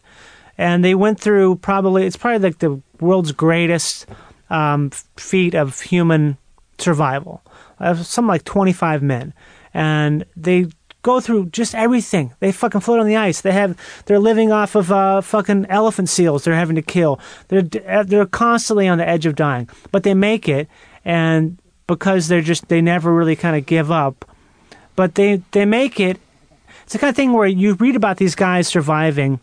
and they went through probably it's probably like the world's greatest um, feat of human survival. Uh, something like 25 men, and they go through just everything. They fucking float on the ice. They have they're living off of uh, fucking elephant seals. They're having to kill. They're uh, they're constantly on the edge of dying, but they make it, and because they're just they never really kind of give up, but they they make it. It's the kind of thing where you read about these guys surviving.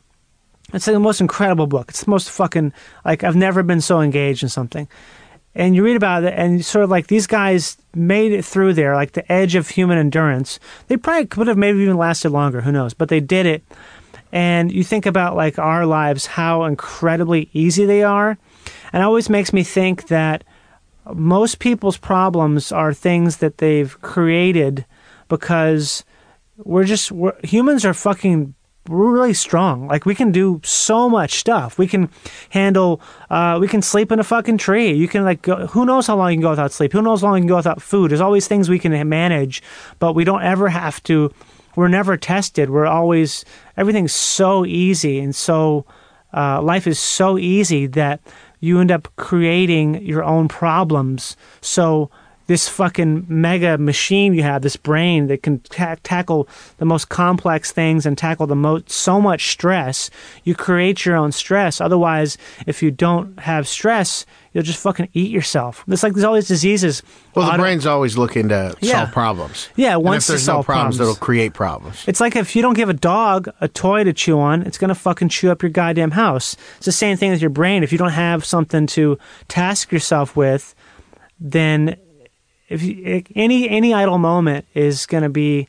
It's the most incredible book. It's the most fucking like I've never been so engaged in something. And you read about it, and sort of like these guys made it through there, like the edge of human endurance. They probably could have maybe even lasted longer. Who knows? But they did it. And you think about like our lives, how incredibly easy they are, and it always makes me think that most people's problems are things that they've created because we're just we're, humans are fucking we're really strong. Like we can do so much stuff. We can handle. Uh, we can sleep in a fucking tree. You can like. Go, who knows how long you can go without sleep? Who knows how long you can go without food? There's always things we can manage, but we don't ever have to. We're never tested. We're always everything's so easy and so. Uh, life is so easy that you end up creating your own problems. So this fucking mega machine you have, this brain that can ta- tackle the most complex things and tackle the most so much stress, you create your own stress. Otherwise, if you don't have stress, you'll just fucking eat yourself. It's like there's all these diseases. Well, the Auto- brain's always looking to Yeah. solve problems. Yeah, And wants if to there's solve no problems, problems. it'll create problems. It's like if you don't give a dog a toy to chew on, it's going to fucking chew up your goddamn house. It's the same thing with your brain. If you don't have something to task yourself with, then if you, any any idle moment is going to be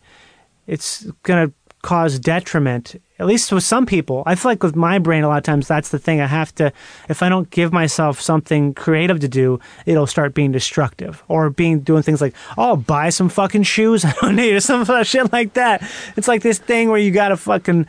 it's going to cause detriment at least with some people i feel like with my brain a lot of times that's the thing i have to if i don't give myself something creative to do it'll start being destructive or being doing things like oh buy some fucking shoes i don't need or some shit like that it's like this thing where you gotta fucking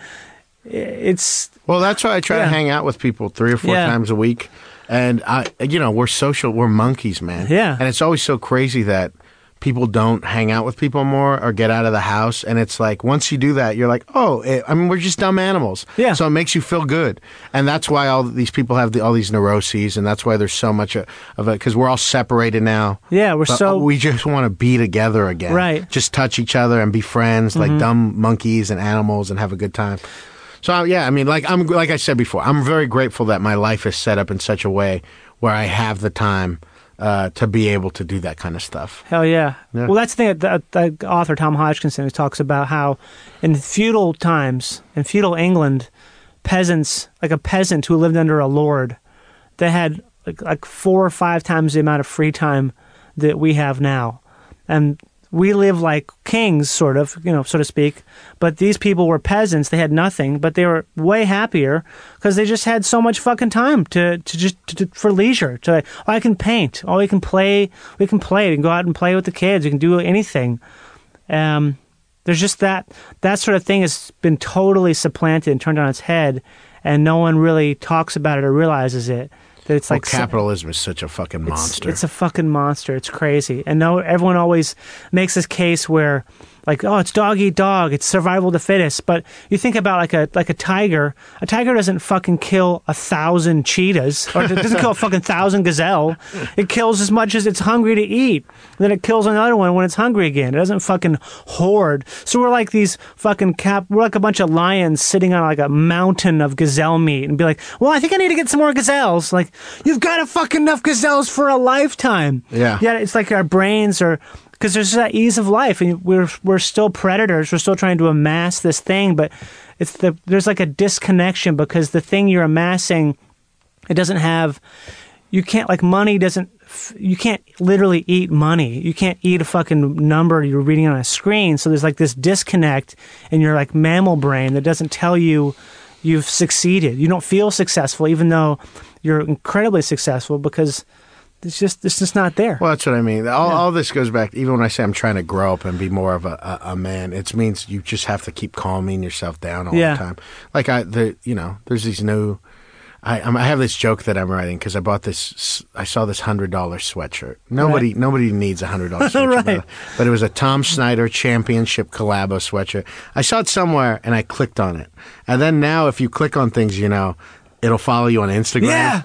it's Well, that's why I try Yeah. to hang out with people three or four Yeah. times a week. And I, you know, we're social, we're monkeys, man. Yeah. And it's always so crazy that people don't hang out with people more or get out of the house. And it's like, once you do that, you're like, oh, eh, I mean, we're just dumb animals. Yeah. So it makes you feel good. And that's why all these people have the, all these neuroses. And that's why there's so much of of it because we're all separated now. Yeah, we're But so- We just want to be together again. Right. Mm-hmm. Just touch each other and be friends like dumb monkeys and animals and have a good time. So yeah, I mean, like I'm like I said before, I'm very grateful that my life is set up in such a way where I have the time uh, to be able to do that kind of stuff. Hell yeah. Yeah. Well, that's the thing. that The, the author Tom Hodgkinson who talks about how in feudal times, in feudal England, peasants, like a peasant who lived under a lord, they had like, like four or five times the amount of free time that we have now, and we live like kings, sort of, you know, so to speak. But these people were peasants; they had nothing, but they were way happier because they just had so much fucking time to to just to, to- for leisure. To oh, I can paint, oh, we can play, we can play, we can go out and play with the kids, we can do anything. Um, there's just that that sort of thing has been totally supplanted and turned on its head, and no one really talks about it or realizes it. That it's Well, like capitalism is such a fucking it's- monster. It's, a fucking monster. It's crazy. And no, everyone always makes this case where, like, oh, it's dog eat dog. It's survival of the fittest. But you think about like a like a tiger. A tiger doesn't fucking kill a thousand cheetahs or it doesn't kill a fucking thousand gazelle. It kills as much as it's hungry to eat. then it kills another one when it's hungry again. It doesn't fucking hoard. So we're like these fucking cap. We're like a bunch of lions sitting on like a mountain of gazelle meat and be like, well, I think I need to get some more gazelles. Like, you've got a fucking enough gazelles for a lifetime. Yeah. Yeah, it's like our brains are because there's that ease of life, and we're we're still predators. We're still trying to amass this thing, but it's the there's like a disconnection because the thing you're amassing, it doesn't have. You can't like money doesn't. You can't literally eat money. You can't eat a fucking number you're reading on a screen. So there's like this disconnect in your like mammal brain that doesn't tell you you've succeeded. You don't feel successful, even though you're incredibly successful because it's just it's just not there. Well, that's what I mean. All, all this goes back. Even when I say I'm trying to grow up and be more of a, a, a man, it means you just have to keep calming yourself down all Yeah. the time. Like I, the you know, there's these new. I, I'm- I have this joke that I'm writing because I bought this. I saw this hundred dollar sweatshirt. Nobody, nobody needs a hundred dollar sweatshirt, Right. but, but it was a Todd Snyder Championship Collabo sweatshirt. I saw it somewhere and I clicked on it. And then now, if you click on things, you know, it'll follow you on Instagram. Yeah.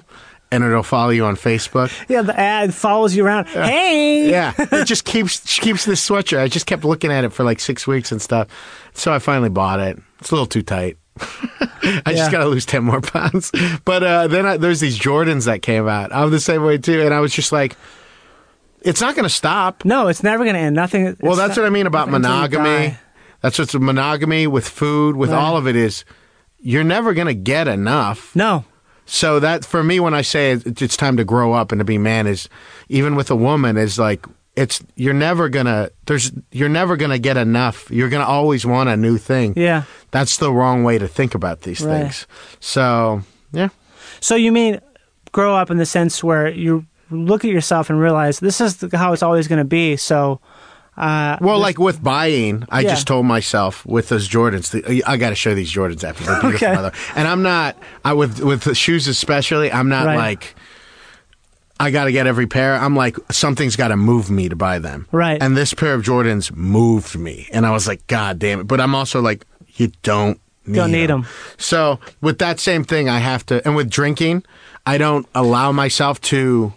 And it'll follow you on Facebook. Yeah, the ad follows you around. Hey, Yeah, it just keeps she keeps this sweatshirt. I just kept looking at it for like six weeks and stuff. So I finally bought it. It's a little too tight. I Yeah. just got to lose ten more pounds. But uh, then I, there's these Jordans that came out. I'm the same way too, and I was just like, it's not going to stop. No, it's never going to end. Nothing. Well, that's not- what I mean about nothing until you monogamy. That's what's monogamy with food, with Right. all of it is. You're never going to get enough. No. So that for me, when I say it's time to grow up and to be man, is even with a woman is like it's you're never gonna there's you're never gonna get enough. You're gonna always want a new thing. Yeah. That's the wrong way to think about these Right. things. So yeah, So you mean grow up in the sense where you look at yourself and realize this is how it's always going to be. So, uh, well, like with buying, I Yeah. just told myself with those Jordans, the, I got to show these Jordans after they're beautiful. Okay. mother. And I'm not, I with with the shoes especially, I'm not Right. like. I got to get every pair. I'm like, something's got to move me to buy them. Right. And this pair of Jordans moved me. And I was like, God damn it. But I'm also like, you don't need Don't need 'em. 'em. So with that same thing, I have to, and with drinking, I don't allow myself to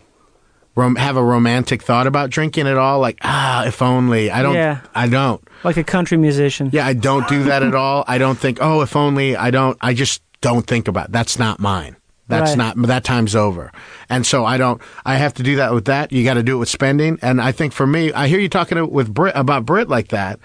rom- have a romantic thought about drinking at all. Like, ah, if only. I don't, Yeah. I don't. like a country musician. Yeah, I don't do that at all. I don't think, oh, if only. I don't, I just don't think about it. That's not mine. That's Right. not, that time's over. And so I don't, I have to do that with that. You got to do it with spending. And I think for me, I hear you talking with Brit about Brit like that.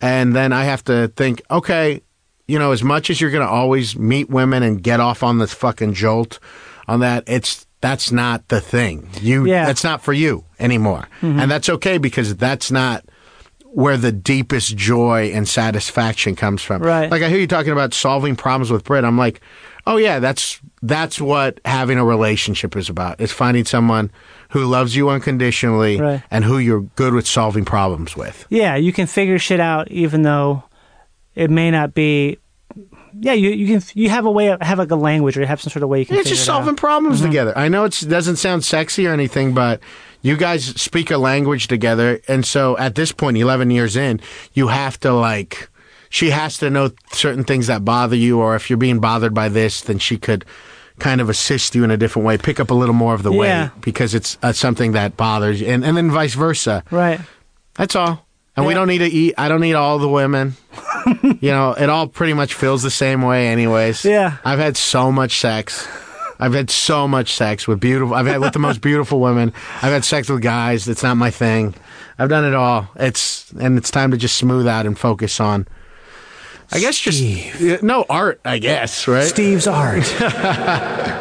And then I have to think, okay, you know, as much as you're going to always meet women and get off on this fucking jolt on that, it's, that's not the thing. You, Yeah. that's not for you anymore. Mm-hmm. And that's okay because that's not, where the deepest joy and satisfaction comes from. Right. Like I hear you talking about solving problems with Brit. I'm like, oh yeah, that's that's what having a relationship is about. Is finding someone who loves you unconditionally Right. and who you're good with solving problems with. Yeah, you can figure shit out even though it may not be. Yeah, you you can you have a way of have like a language or you have some sort of way you can. It's just it solving problems together. I know it doesn't sound sexy or anything, but you guys speak a language together, and so at this point, eleven years in, you have to like. She has to know certain things that bother you, or if you're being bothered by this, then she could kind of assist you in a different way, pick up a little more of the Yeah. weight because it's uh, something that bothers you, and, and then vice versa. Right. That's all. And we don't need to eat. I don't need all the women. you know, it all pretty much feels the same way, anyways. Yeah. I've had so much sex. I've had so much sex with beautiful. I've had with the most beautiful women. I've had sex with guys. It's not my thing. I've done it all. It's and it's time to just smooth out and focus on. I guess just no art. I guess right. Steve's art.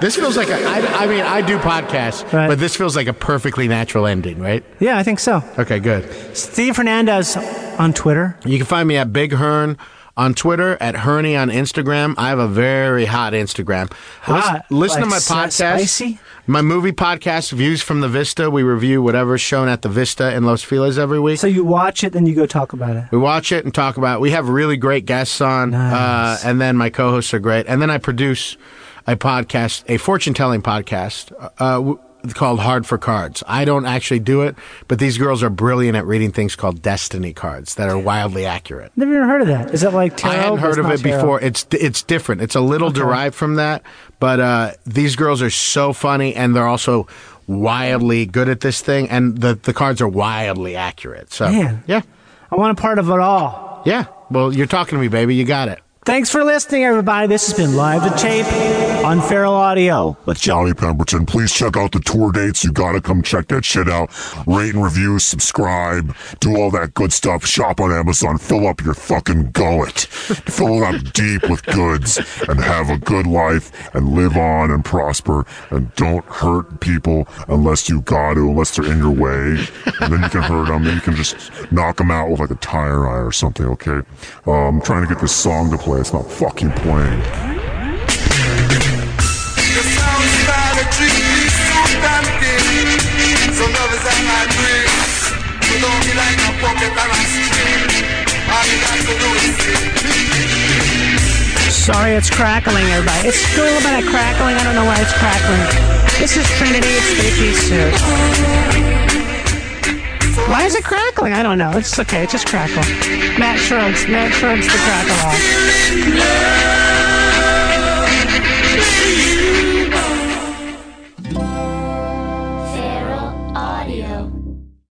This feels like a. I, I mean, I do podcasts, Right. but this feels like a perfectly natural ending, right? yeah, I think so. Okay, good. Steve Hernandez on Twitter. You can find me at Big Hearn on Twitter, at Herney on Instagram. I have a very hot Instagram. Hot? Listen, listen Like to my podcast. spicy? My movie podcast, Views from the Vista. We review whatever's shown at the Vista in Los Feliz every week. So you watch it, then you go talk about it. we watch it and talk about it. We have really great guests on, Nice. uh, and then my co-hosts are great. And then I produce a podcast, a fortune-telling podcast uh, called Hard for Cards. I don't actually do it, but these girls are brilliant at reading things called destiny cards that are wildly accurate. Never even heard of that. Is it like tarot? I hadn't heard of it tarot? before. It's it's different. It's a little derived from that, but uh, these girls are so funny, and they're also wildly good at this thing, and the the cards are wildly accurate. So Man. yeah, I want a part of it all. yeah. Well, you're talking to me, baby. You got it. Thanks for listening, everybody. This has been Live to Tape on Feral Audio. With Johnny Pemberton. Please check out the tour dates. You gotta come check that shit out. Rate and review, subscribe, do all that good stuff. Shop on Amazon. Fill up your fucking gullet. Fill it up deep with goods and have a good life and live on and prosper and don't hurt people unless you got to, unless they're in your way. And then you can hurt them. Then you can just knock them out with like a tire eye or something, okay? Uh, I'm trying to get this song to play. It's not fucking playing. The a a. Sorry, it's crackling, everybody. It's a little bit of crackling. I don't know why it's crackling. This is Trinity. It's piece suit. Why is it crackling? I don't know. It's okay. It's just crackling. Matt Shrugs. Matt Shrugs the crackle off.